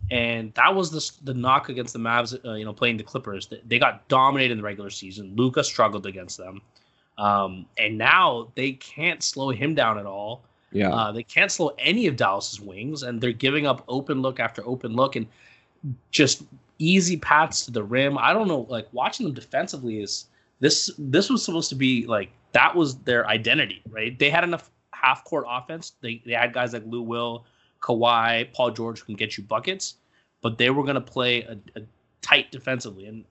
and that was the the knock against the Mavs. Uh, you know, playing the Clippers, they, they got dominated in the regular season. Luka struggled against them, um, and now they can't slow him down at all. yeah, Uh, they can't slow any of Dallas's wings, and they're giving up open look after open look and just easy paths to the rim. I don't know, like watching them defensively is this. This was supposed to be like that was their identity, right? They had enough half court offense. They they had guys like Lou Will, Kawhi, Paul George who can get you buckets, but they were going to play a, a tight defensively, and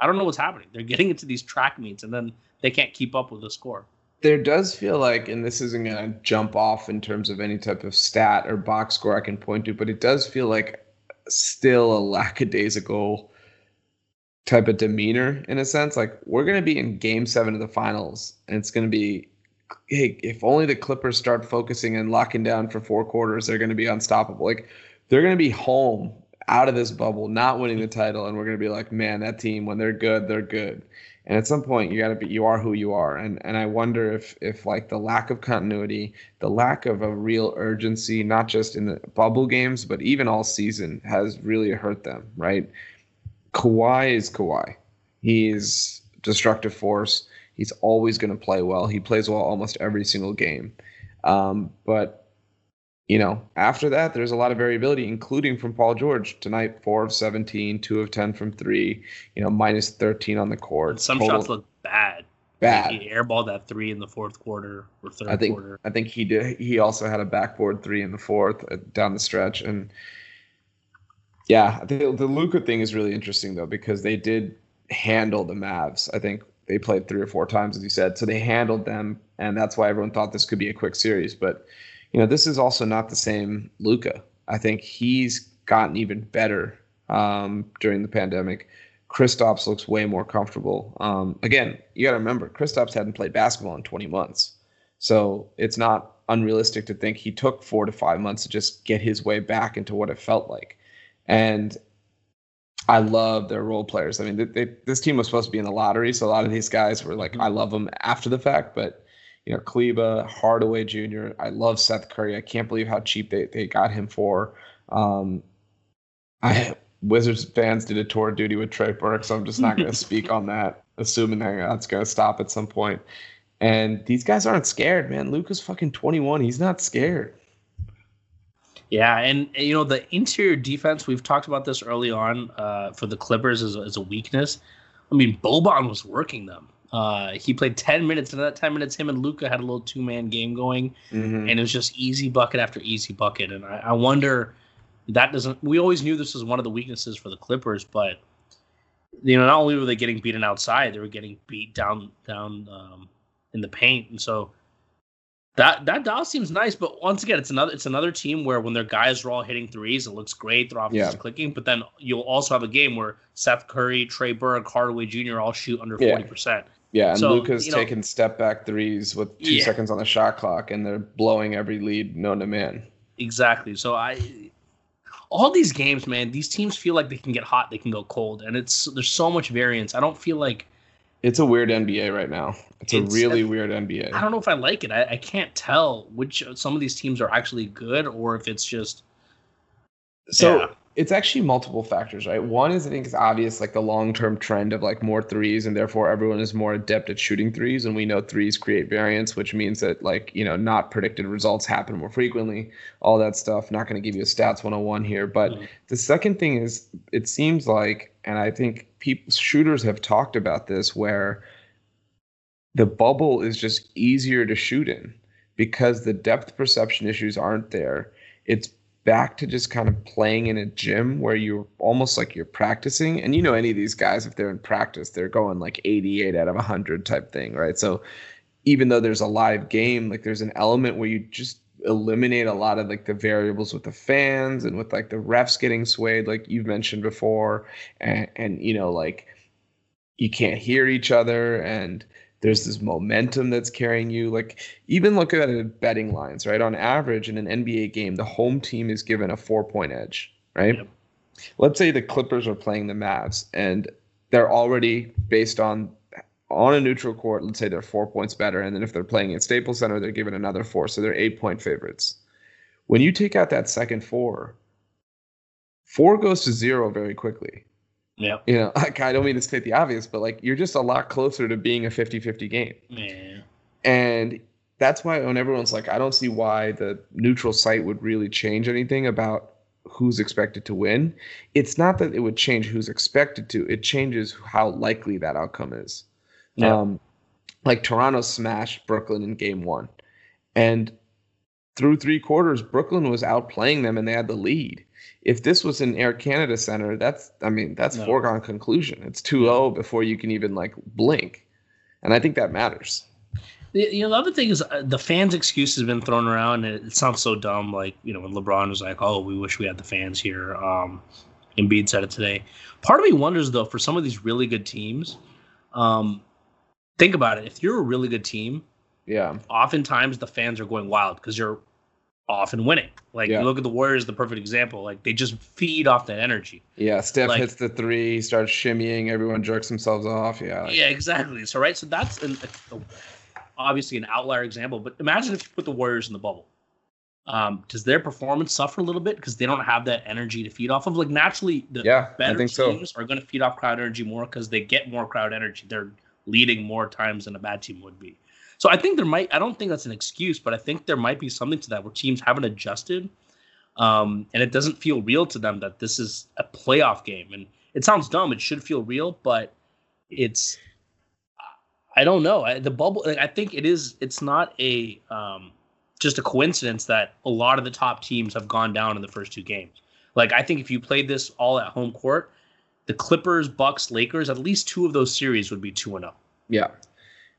I don't know what's happening. They're getting into these track meets, and then they can't keep up with the score. there does feel like, and this isn't gonna jump off in terms of any type of stat or box score I can point to, but it does feel like still a lackadaisical type of demeanor in a sense. Like we're gonna be in Game Seven of the Finals, and it's gonna be, hey, if only the Clippers start focusing and locking down for four quarters, they're gonna be unstoppable. Like they're gonna be home out of this bubble, not winning the title, and we're gonna be like, man, that team when they're good, they're good. And at some point, you got to be you are who you are. And and I wonder if if like the lack of continuity, the lack of a real urgency, not just in the bubble games, but even all season, has really hurt them. Right? Kawhi is Kawhi. He's destructive force. He's always going to play well. He plays well almost every single game. Um, but you know, after that, there's a lot of variability, including from Paul George tonight. Four of 17, two of 10 from three. You know, minus 13 on the court. And some Total, shots look bad. Bad. He airballed that three in the fourth quarter or third I think, quarter. I think he did. He also had a backboard three in the fourth uh, down the stretch, and yeah, the the Luka thing is really interesting though because they did handle the Mavs. I think they played three or four times, as you said, so they handled them, and that's why everyone thought this could be a quick series, but you know, this is also not the same Luka. I think he's gotten even better um, during the pandemic. Kristaps looks way more comfortable. Um, again, you got to remember, Kristaps hadn't played basketball in 20 months, so it's not unrealistic to think he took four to five months to just get his way back into what it felt like. And I love their role players. I mean, they, they, this team was supposed to be in the lottery, so a lot of these guys were like, mm-hmm. I love them after the fact, but you know, Kleber, Hardaway Jr. I love Seth Curry. I can't believe how cheap they, they got him for. Um, I Wizards fans did a tour of duty with Trey Burke, so I'm just not going to speak on that, assuming that that's going to stop at some point. And these guys aren't scared, man. Luka's fucking 21. He's not scared. Yeah, and you know the interior defense. We've talked about this early on uh, for the Clippers as, as a weakness. I mean, Boban was working them. Uh, he played 10 minutes, and in that 10 minutes, him and Luka had a little two man game going, mm-hmm. and it was just easy bucket after easy bucket. And I, I, wonder that doesn't. We always knew this was one of the weaknesses for the Clippers, but you know, not only were they getting beaten outside, they were getting beat down down um, in the paint, and so that that Dallas seems nice, but once again, it's another it's another team where when their guys are all hitting threes, it looks great. Their offense yeah. is clicking, but then you'll also have a game where Seth Curry, Trey Burke, Hardaway Jr. all shoot under forty yeah. percent. Yeah, and so, Luka's you know, taking step back threes with two yeah. seconds on the shot clock, and they're blowing every lead known to man. Exactly. So I, all these games, man, these teams feel like they can get hot, they can go cold, and it's there's so much variance. I don't feel like it's a weird NBA right now. It's, it's a really weird NBA. I don't know if I like it. I, I can't tell which some of these teams are actually good or if it's just. So yeah. It's actually multiple factors, right? One is I think it's obvious, like the long term trend of like more threes, and therefore everyone is more adept at shooting threes, and we know threes create variance, which means that like you know not predicted results happen more frequently. All that stuff. Not going to give you a stats 101 here, but mm-hmm. the second thing is it seems like, and I think people shooters have talked about this where the bubble is just easier to shoot in because the depth perception issues aren't there. It's back to just kind of playing in a gym where you're almost like you're practicing. And you know, any of these guys, if they're in practice, they're going like 88 out of 100 type thing, right? So even though there's a live game, like there's an element where you just eliminate a lot of like the variables with the fans and with like the refs getting swayed like you've mentioned before and, and you know like you can't hear each other and there's this momentum that's carrying you like even look at at betting lines right on average in an nba game the home team is given a four point edge right yep. let's say the clippers are playing the mavs and they're already based on on a neutral court, let's say they're four points better, and then if they're playing at Staples Center, they're given another four, so they're eight point favorites. When you take out that second four, four goes to zero very quickly. Yeah. You know, like, I don't mean to state the obvious, but like you're just a lot closer to being a 50 50 game. Yeah. And that's why when everyone's like, I don't see why the neutral site would really change anything about who's expected to win. It's not that it would change who's expected to, it changes how likely that outcome is. Yeah. Um, like Toronto smashed Brooklyn in game one. And through three quarters, Brooklyn was outplaying them and they had the lead. If this was an Air Canada Center, that's I mean, that's no. foregone conclusion. It's 2-0 before you can even like blink. And I think that matters. You know, the other thing is uh, the fans' excuse has been thrown around, and it sounds so dumb. Like, you know, when LeBron was like, "Oh, we wish we had the fans here." Um, Embiid said it today. Part of me wonders, though, for some of these really good teams, um, think about it. If you're a really good team, yeah, oftentimes the fans are going wild because you're often winning. Like Yeah. you look at the Warriors, the perfect example. Like they just feed off that energy. Yeah, Steph Like- hits the three, starts shimmying, everyone jerks themselves off. Yeah. like- Yeah, exactly. So right, so that's an, a, obviously an outlier example. But imagine if you put the Warriors in the bubble. Um, does their performance suffer a little bit because they don't have that energy to feed off of? Like naturally, the Yeah, better think so. teams are going to feed off crowd energy more because they get more crowd energy. They're leading more times than a bad team would be. So I think there might. I don't think that's an excuse, but I think there might be something to that where teams haven't adjusted, um, and it doesn't feel real to them that this is a playoff game. And it sounds dumb. It should feel real, but it's. I don't know. I, the bubble. Like, I think it is. It's not a um, just a coincidence that a lot of the top teams have gone down in the first two games. Like I think if you played this all at home court, the Clippers, Bucks, Lakers, at least two of those series would be two and oh. zero. Yeah.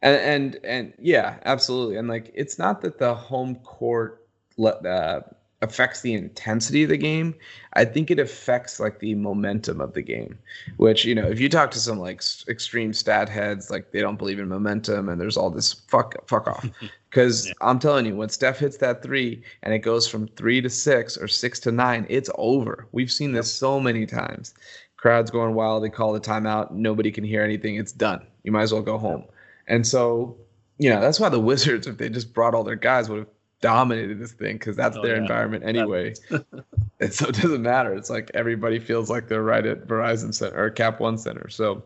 And and and yeah, absolutely. And like it's not that the home court uh, affects the intensity of the game. I think it affects like the momentum of the game. Which you know, if you talk to some like s- extreme stat heads, like they don't believe in momentum, and there's all this fuck fuck off. Because Yeah. I'm telling you, when Steph hits that three and it goes from three to six or six to nine, it's over. We've seen this so many times. Crowds going wild. They call the timeout. Nobody can hear anything. It's done. You might as well go home. And so, you know, that's why the Wizards, if they just brought all their guys, would have dominated this thing because that's Oh, their yeah. environment anyway. and so it doesn't matter. It's like everybody feels like they're right at Verizon Center or Cap One Center. So,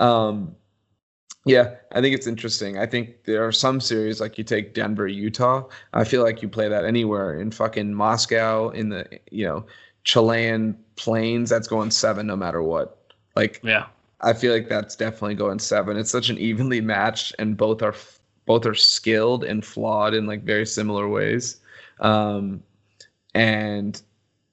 um, yeah, I think it's interesting. I think there are some series like you take Denver, Utah. I feel like you play that anywhere in fucking Moscow, in the you know Chilean plains. That's going seven no matter what. Like Yeah. I feel like that's definitely going seven. It's such an evenly matched, and both are both are skilled and flawed in like very similar ways. Um, and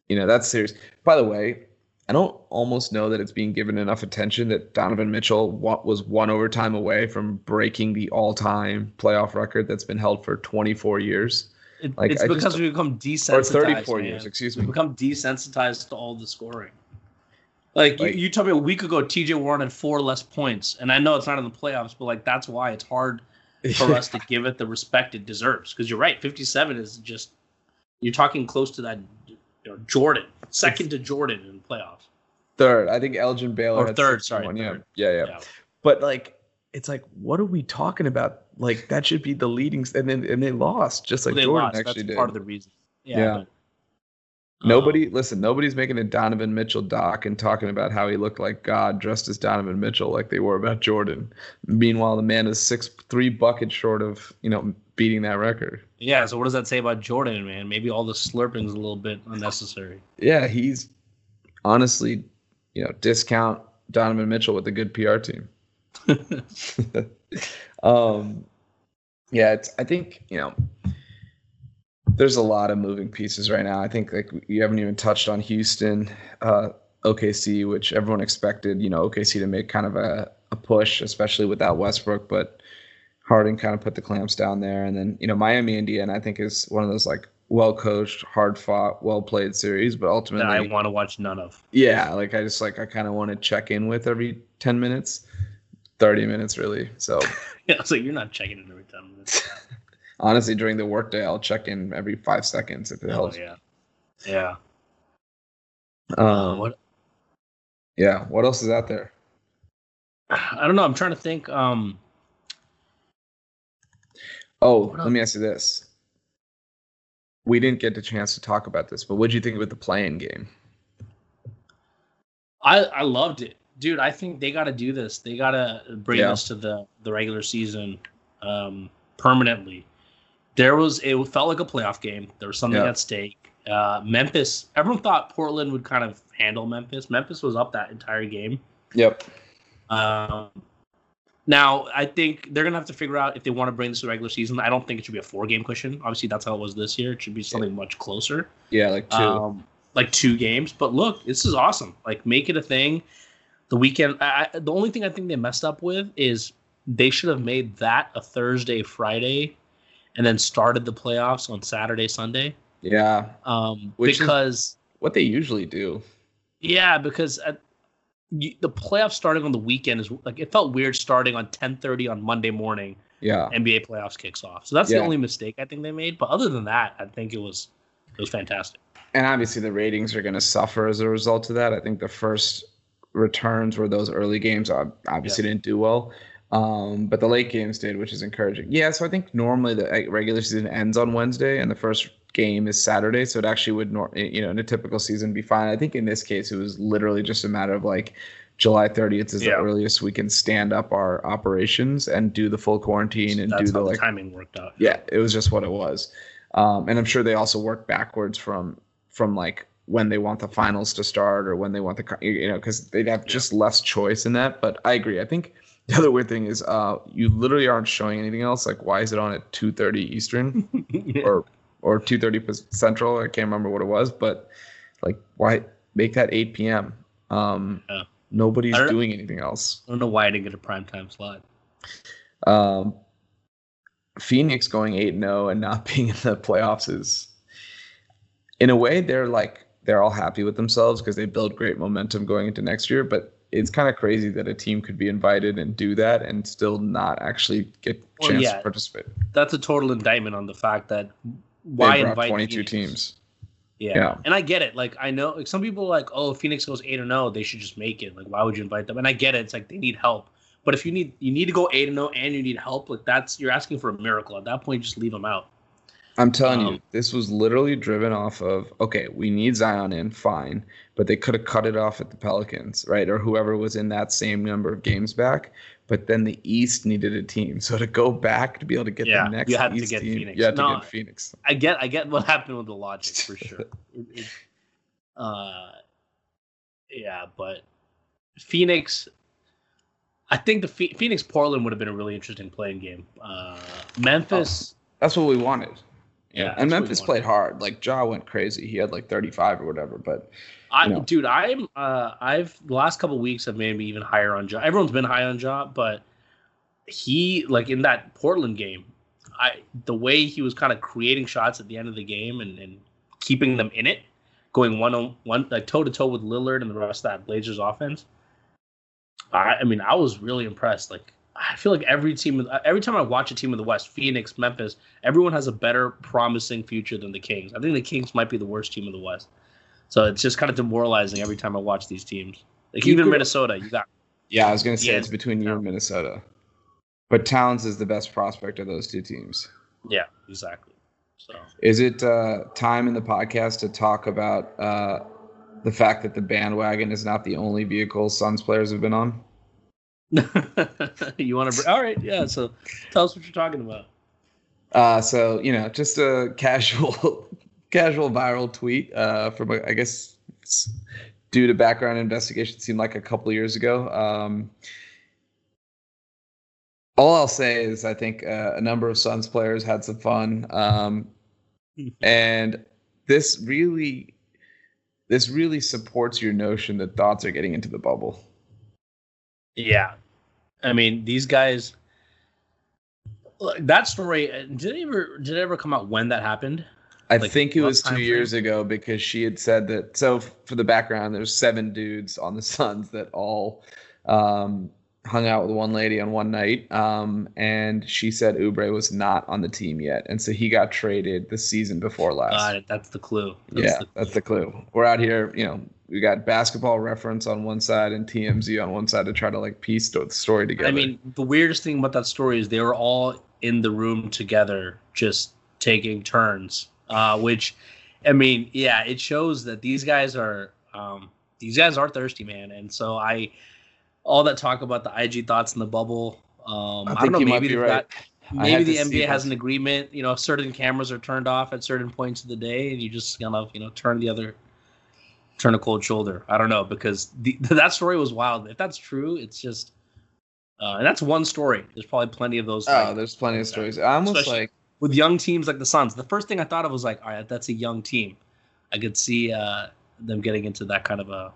you know that's serious. By the way, I don't almost know that it's being given enough attention that Donovan Mitchell wa- was one overtime away from breaking the all-time playoff record that's been held for 24 years It, Like, it's I because don't- we become or desensitized. 34 man. years. Excuse We me. become desensitized to all the scoring. Like, Like- you, you told me a week ago, TJ Warren had four less points, and I know it's not in the playoffs, but like that's why it's hard for us to give it the respect it deserves. Because you're right, 57 is just you're talking close to that you know, Jordan, second to Jordan in the playoffs. Third, I think Elgin Baylor Or third, sorry, 61. Yeah, yeah, yeah. Yeah. But like, it's like, what are we talking about? Like that should be the leading, and then and they lost just like they Jordan lost. actually That's did. part of the reason. Yeah. Yeah. but, um, Nobody, listen, nobody's making a Donovan Mitchell doc and talking about how he looked like God dressed as Donovan Mitchell, like they were about Jordan. Meanwhile, the man is six three buckets short of you know beating that record. yeah. So what does that say about Jordan, man? Maybe all the slurping is a little bit unnecessary. Yeah, he's honestly, you know, discount Donovan Mitchell with a good PR team. um, yeah, it's. I think you know, there's a lot of moving pieces right now. I think like you haven't even touched on Houston, uh, OKC, which everyone expected. You know, OKC to make kind of a, a push, especially without Westbrook, but Harden kind of put the clamps down there. And then you know, Miami, and Indiana, I think is one of those like well coached, hard fought, well played series, but that ultimately I want to watch none of. yeah, like I just like I kind of want to check in with every 10 minutes. 30 minutes really. So Yeah, so you're not checking in every ten minutes. honestly during the workday I'll check in every 5 seconds if it Oh helps. yeah, yeah. Um what yeah, what else is out there? I don't know. I'm trying to think. Um, Oh, let me ask you this. We didn't get the chance to talk about this, but what did you think about the playing game? I I loved it, dude. I think they got to do this. They got to bring Yeah. this to the the regular season um, permanently. There was it felt like a playoff game. There was something Yeah. at stake. Uh, Memphis. Everyone thought Portland would kind of handle Memphis. Memphis was up that entire game. Yep. Um, now I think they're gonna have to figure out if they want to bring this to the regular season. I don't think it should be a four game cushion. Obviously, that's how it was this year. It should be something much closer. Yeah, like 2. Um, like two games. But look, this is awesome. Like make it a thing. The weekend. I, I- the only thing I think they messed up with is they should have made that a Thursday, Friday, and then started the playoffs on Saturday, Sunday. yeah, Um, Which is- because what they usually do. yeah, because at, you, the playoffs starting on the weekend is like it felt weird starting on 10:30 on Monday morning. Yeah. NBA playoffs kicks off. So that's Yeah. the only mistake I think they made. But other than that, I think it was It was fantastic. And obviously, the ratings are going to suffer as a result of that. I think the first returns were those early games obviously yeah. didn't do well. Um, but the late games did, which is encouraging. Yeah, so I think normally the regular season ends on Wednesday, and the first game is Saturday, so it actually would, nor- you know, in a typical season be fine. I think in this case, it was literally just a matter of like July 30th is yeah. the earliest we can stand up our operations and do the full quarantine and do the like timing worked out. Yeah, it was just what it was, um, and I'm sure they also work backwards from from like when they want the finals to start or when they want the you know because they'd have just less choice in that. But I agree. I think the other weird thing is uh, you literally aren't showing anything else. Like, why is it on at 2:30 Eastern yeah. or or 2:30 Central? I can't remember what it was, but like, why make that 8 p.m. Um, yeah. Nobody's doing anything else. I don't know why I didn't get a prime time slot. Um, Phoenix going 8 0 and not being in the playoffs is, in a way, they're like, they're all happy with themselves because they build great momentum going into next year. But it's kind of crazy that a team could be invited and do that and still not actually get a well, chance yeah, to participate. That's a total indictment on the fact that why invite 22 teams. Yeah. yeah. and I get it. Like I know, like some people are like, oh, Phoenix goes eight and zero, oh, they should just make it. Like, why would you invite them? And I get it. It's like they need help. But if you need you need to go eight and zero and you need help, like that's you're asking for a miracle. At that point, just leave them out. I'm telling um, you, this was literally driven off of okay, we need Zion in, fine, but they could have cut it off at the Pelicans, right, or whoever was in that same number of games back. But then the East needed a team, so to go back to be able to get yeah, the next you had East to get team, Phoenix. you had no, to get Phoenix. I get, I get what happened with the logic for sure. it, it, uh, yeah, but Phoenix. I think the Phoenix Portland would have been a really interesting playing game. Uh, Memphis. Oh, that's what we wanted. Yeah, and Memphis played hard. Like Ja went crazy. He had like 35 or whatever. But I, know. dude, I'm uh, I've the last couple weeks have made me even higher on Ja. Everyone's been high on Ja, but he like in that Portland game, I the way he was kind of creating shots at the end of the game and, and keeping them in it, going one on one like toe to toe with Lillard and the rest of that Blazers offense. I, I mean, I was really impressed. Like I feel like every team, every time I watch a team in the West, Phoenix, Memphis, everyone has a better promising future than the Kings. I think the Kings might be the worst team in the West. So it's just kind of demoralizing every time I watch these teams. Like you even could, Minnesota, you got. Yeah, I was gonna say yeah, it's between you and Minnesota, but Towns is the best prospect of those two teams. Yeah, exactly. So is it uh, time in the podcast to talk about uh, the fact that the bandwagon is not the only vehicle Suns players have been on? you want to? Br- All right, yeah. So tell us what you're talking about. Uh, so you know, just a casual, casual viral tweet uh, from I guess due to background investigation, seemed like a couple years ago. Um, all I'll say is I think uh, a number of Suns players had some fun, um, and this really, this really supports your notion that thoughts are getting into the bubble. Yeah, I mean these guys. That story did it ever did it ever come out when that happened? I like, think it was two years ago because she had said that. So for the background, there's seven dudes on the Suns that all um, hung out with one lady on one night, um, and she said Oubre was not on the team yet, and so he got traded the season before last. Got it. That's the clue. That's yeah, the clue. that's the clue. We're out here, you know, we got basketball reference on one side and TMZ on one side to try to like piece the story together. I mean, the weirdest thing about that story is they were all in the room together, just taking turns. Uh, which, I mean, yeah, it shows that these guys are um, these guys are thirsty, man. And so I, all that talk about the IG thoughts in the bubble. Um, I, I don't know. Maybe right. got, maybe the NBA has an agreement. You know, certain cameras are turned off at certain points of the day, and you just kind of you know turn the other turn a cold shoulder. I don't know because the, that story was wild. If that's true, it's just uh, and that's one story. There's probably plenty of those. Oh, like, there's plenty of stories. I almost like with young teams like the Suns. The first thing I thought of was like, all right, that's a young team. I could see uh, them getting into that kind of a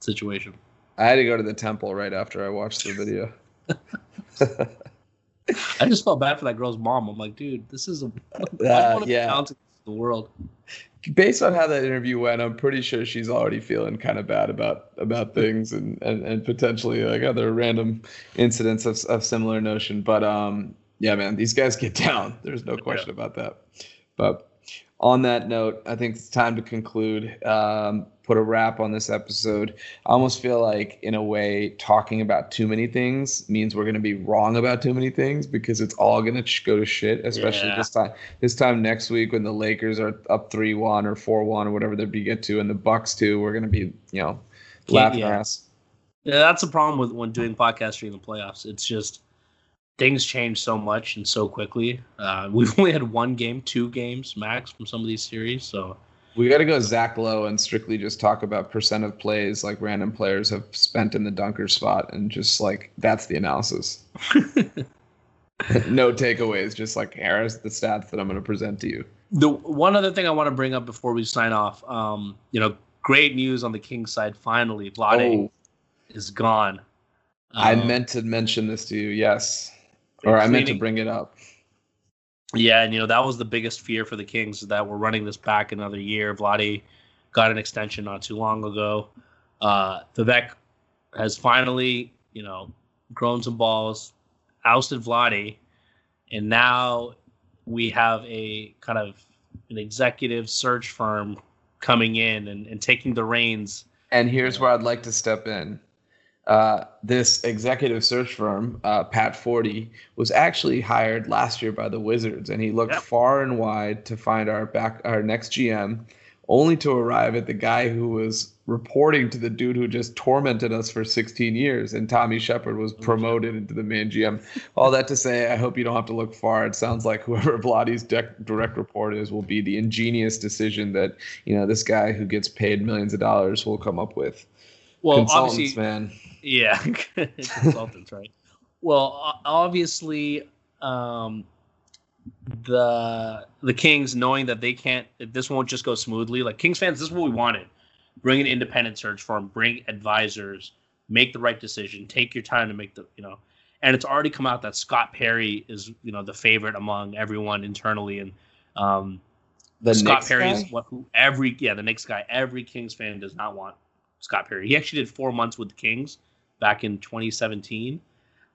situation. I had to go to the temple right after I watched the video. I just felt bad for that girl's mom. I'm like, dude, this is a uh, yeah. the world based on how that interview went, I'm pretty sure she's already feeling kind of bad about about things and and, and potentially like other random incidents of, of similar notion. But um, yeah, man, these guys get down. There's no question yeah. about that. But on that note, I think it's time to conclude. Um, put a wrap on this episode. I almost feel like, in a way, talking about too many things means we're going to be wrong about too many things because it's all going to go to shit. Especially yeah. this time. This time next week when the Lakers are up three one or four one or whatever they get to, and the Bucks too, we're going to be, you know, laughing yeah. ass. Yeah, that's the problem with when doing podcasts during the playoffs. It's just things change so much and so quickly. Uh, we've only had one game, two games max from some of these series, so we got to go Zach Lowe and strictly just talk about percent of plays like random players have spent in the dunker spot, and just like that's the analysis. no takeaways, just like here's the stats that I'm going to present to you. The one other thing I want to bring up before we sign off, um, you know, great news on the Kings side. Finally, Vlade oh. is gone. Um, I meant to mention this to you. Yes, or I meant to bring it up. Yeah, and you know that was the biggest fear for the Kings that we're running this back another year. Vlade got an extension not too long ago. Uh, Vivek has finally, you know, grown some balls, ousted Vlade, and now we have a kind of an executive search firm coming in and, and taking the reins. And here's where I'd like to step in. Uh, this executive search firm, uh, Pat Forde, was actually hired last year by the Wizards, and he looked yep. far and wide to find our back our next GM, only to arrive at the guy who was reporting to the dude who just tormented us for 16 years, and Tommy Sheppard was promoted into the main GM. All that to say, I hope you don't have to look far. It sounds like whoever Vlade's direct report is will be the ingenious decision that you know this guy who gets paid millions of dollars will come up with. Well, obviously, man yeah, consultants, right? Well, obviously, um, the the Kings knowing that they can't, this won't just go smoothly. Like Kings fans, this is what we wanted: bring an independent search firm, bring advisors, make the right decision, take your time to make the, you know. And it's already come out that Scott Perry is, you know, the favorite among everyone internally, and um, the Scott Knicks Perry guy? is what who every yeah the Knicks guy every Kings fan does not want Scott Perry. He actually did four months with the Kings back in 2017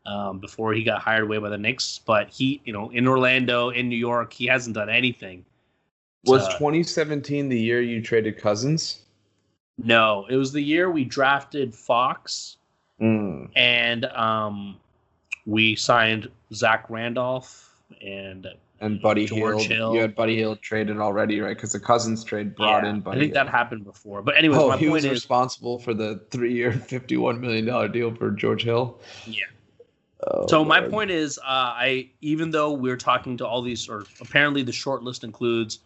um, before he got hired away by the Knicks. But he, you know, in Orlando, in New York, he hasn't done anything. Was 2017 the year you traded Cousins? No, it was the year we drafted Fox, mm. and um, we signed Zach Randolph and and Buddy Hield. Hill. You had Buddy Hield traded already, right? Because the Cousins trade brought yeah, in Buddy. I think Hield. that happened before. But anyway, oh, my he point was is, responsible for the three-year, fifty-one million dollar deal for George Hill. Yeah. Oh, so Lord. my point is, uh, I even though we're talking to all these, or apparently the short list includes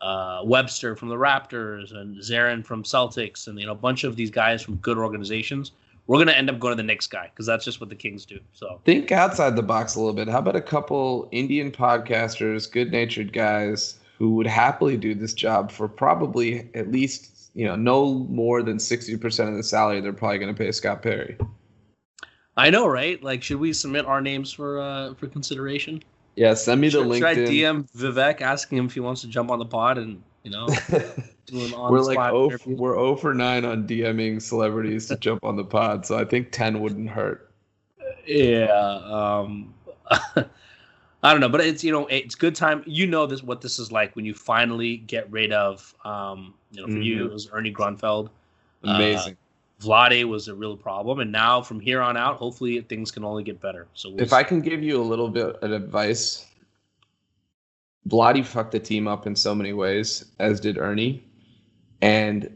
uh, Webster from the Raptors and Zarren from Celtics, and you know a bunch of these guys from good organizations we're gonna end up going to the next guy because that's just what the Kings do. So think outside the box a little bit. How about a couple Indian podcasters, good-natured guys who would happily do this job for probably at least you know no more than sixty percent of the salary they're probably going to pay Scott Perry. I know, right? Like, should we submit our names for uh, for consideration? Yeah, send me the link. Should I DM Vivek asking him if he wants to jump on the pod and you know, we're like oh, we're 0 for 9 on DMing celebrities to jump on the pod, so I think 10 wouldn't hurt. Yeah, um, I don't know, but it's you know it's good time. You know this what this is like when you finally get rid of um, you know for mm-hmm. you it was Ernie Grunfeld. Amazing. Uh, Vlade was a real problem, and now from here on out, hopefully things can only get better. So we'll if see. I can give you a little bit of advice, Vlade fucked the team up in so many ways, as did Ernie. And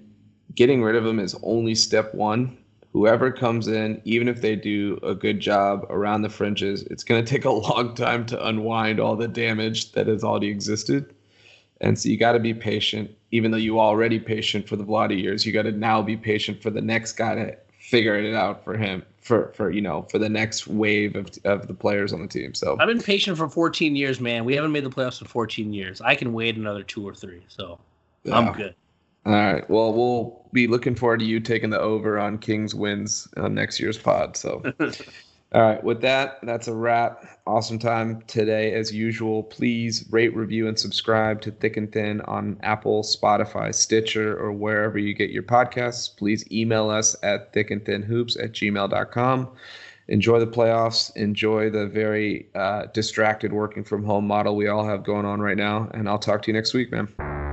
getting rid of him is only step one. Whoever comes in, even if they do a good job around the fringes, it's going to take a long time to unwind all the damage that has already existed. And so you got to be patient, even though you already patient for the Vlade years. You got to now be patient for the next guy to figure it out for him for for you know for the next wave of of the players on the team. So I've been patient for 14 years, man. We haven't made the playoffs in 14 years. I can wait another two or three, so yeah. I'm good. All right. Well, we'll be looking forward to you taking the over on Kings wins on next year's pod. So. All right, with that, that's a wrap. Awesome time today, as usual. Please rate, review, and subscribe to Thick and Thin on Apple, Spotify, Stitcher, or wherever you get your podcasts. Please email us at thickandthinhoops at gmail.com. enjoy the playoffs, enjoy the very uh, distracted working from home model we all have going on right now, and I'll talk to you next week, man.